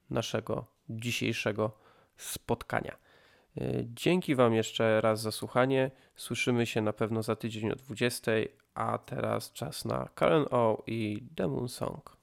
naszego dzisiejszego spotkania. Dzięki Wam jeszcze raz za słuchanie. Słyszymy się na pewno za tydzień o 20, a teraz czas na Karen O i Demon Song.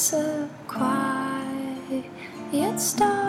It's a quiet starry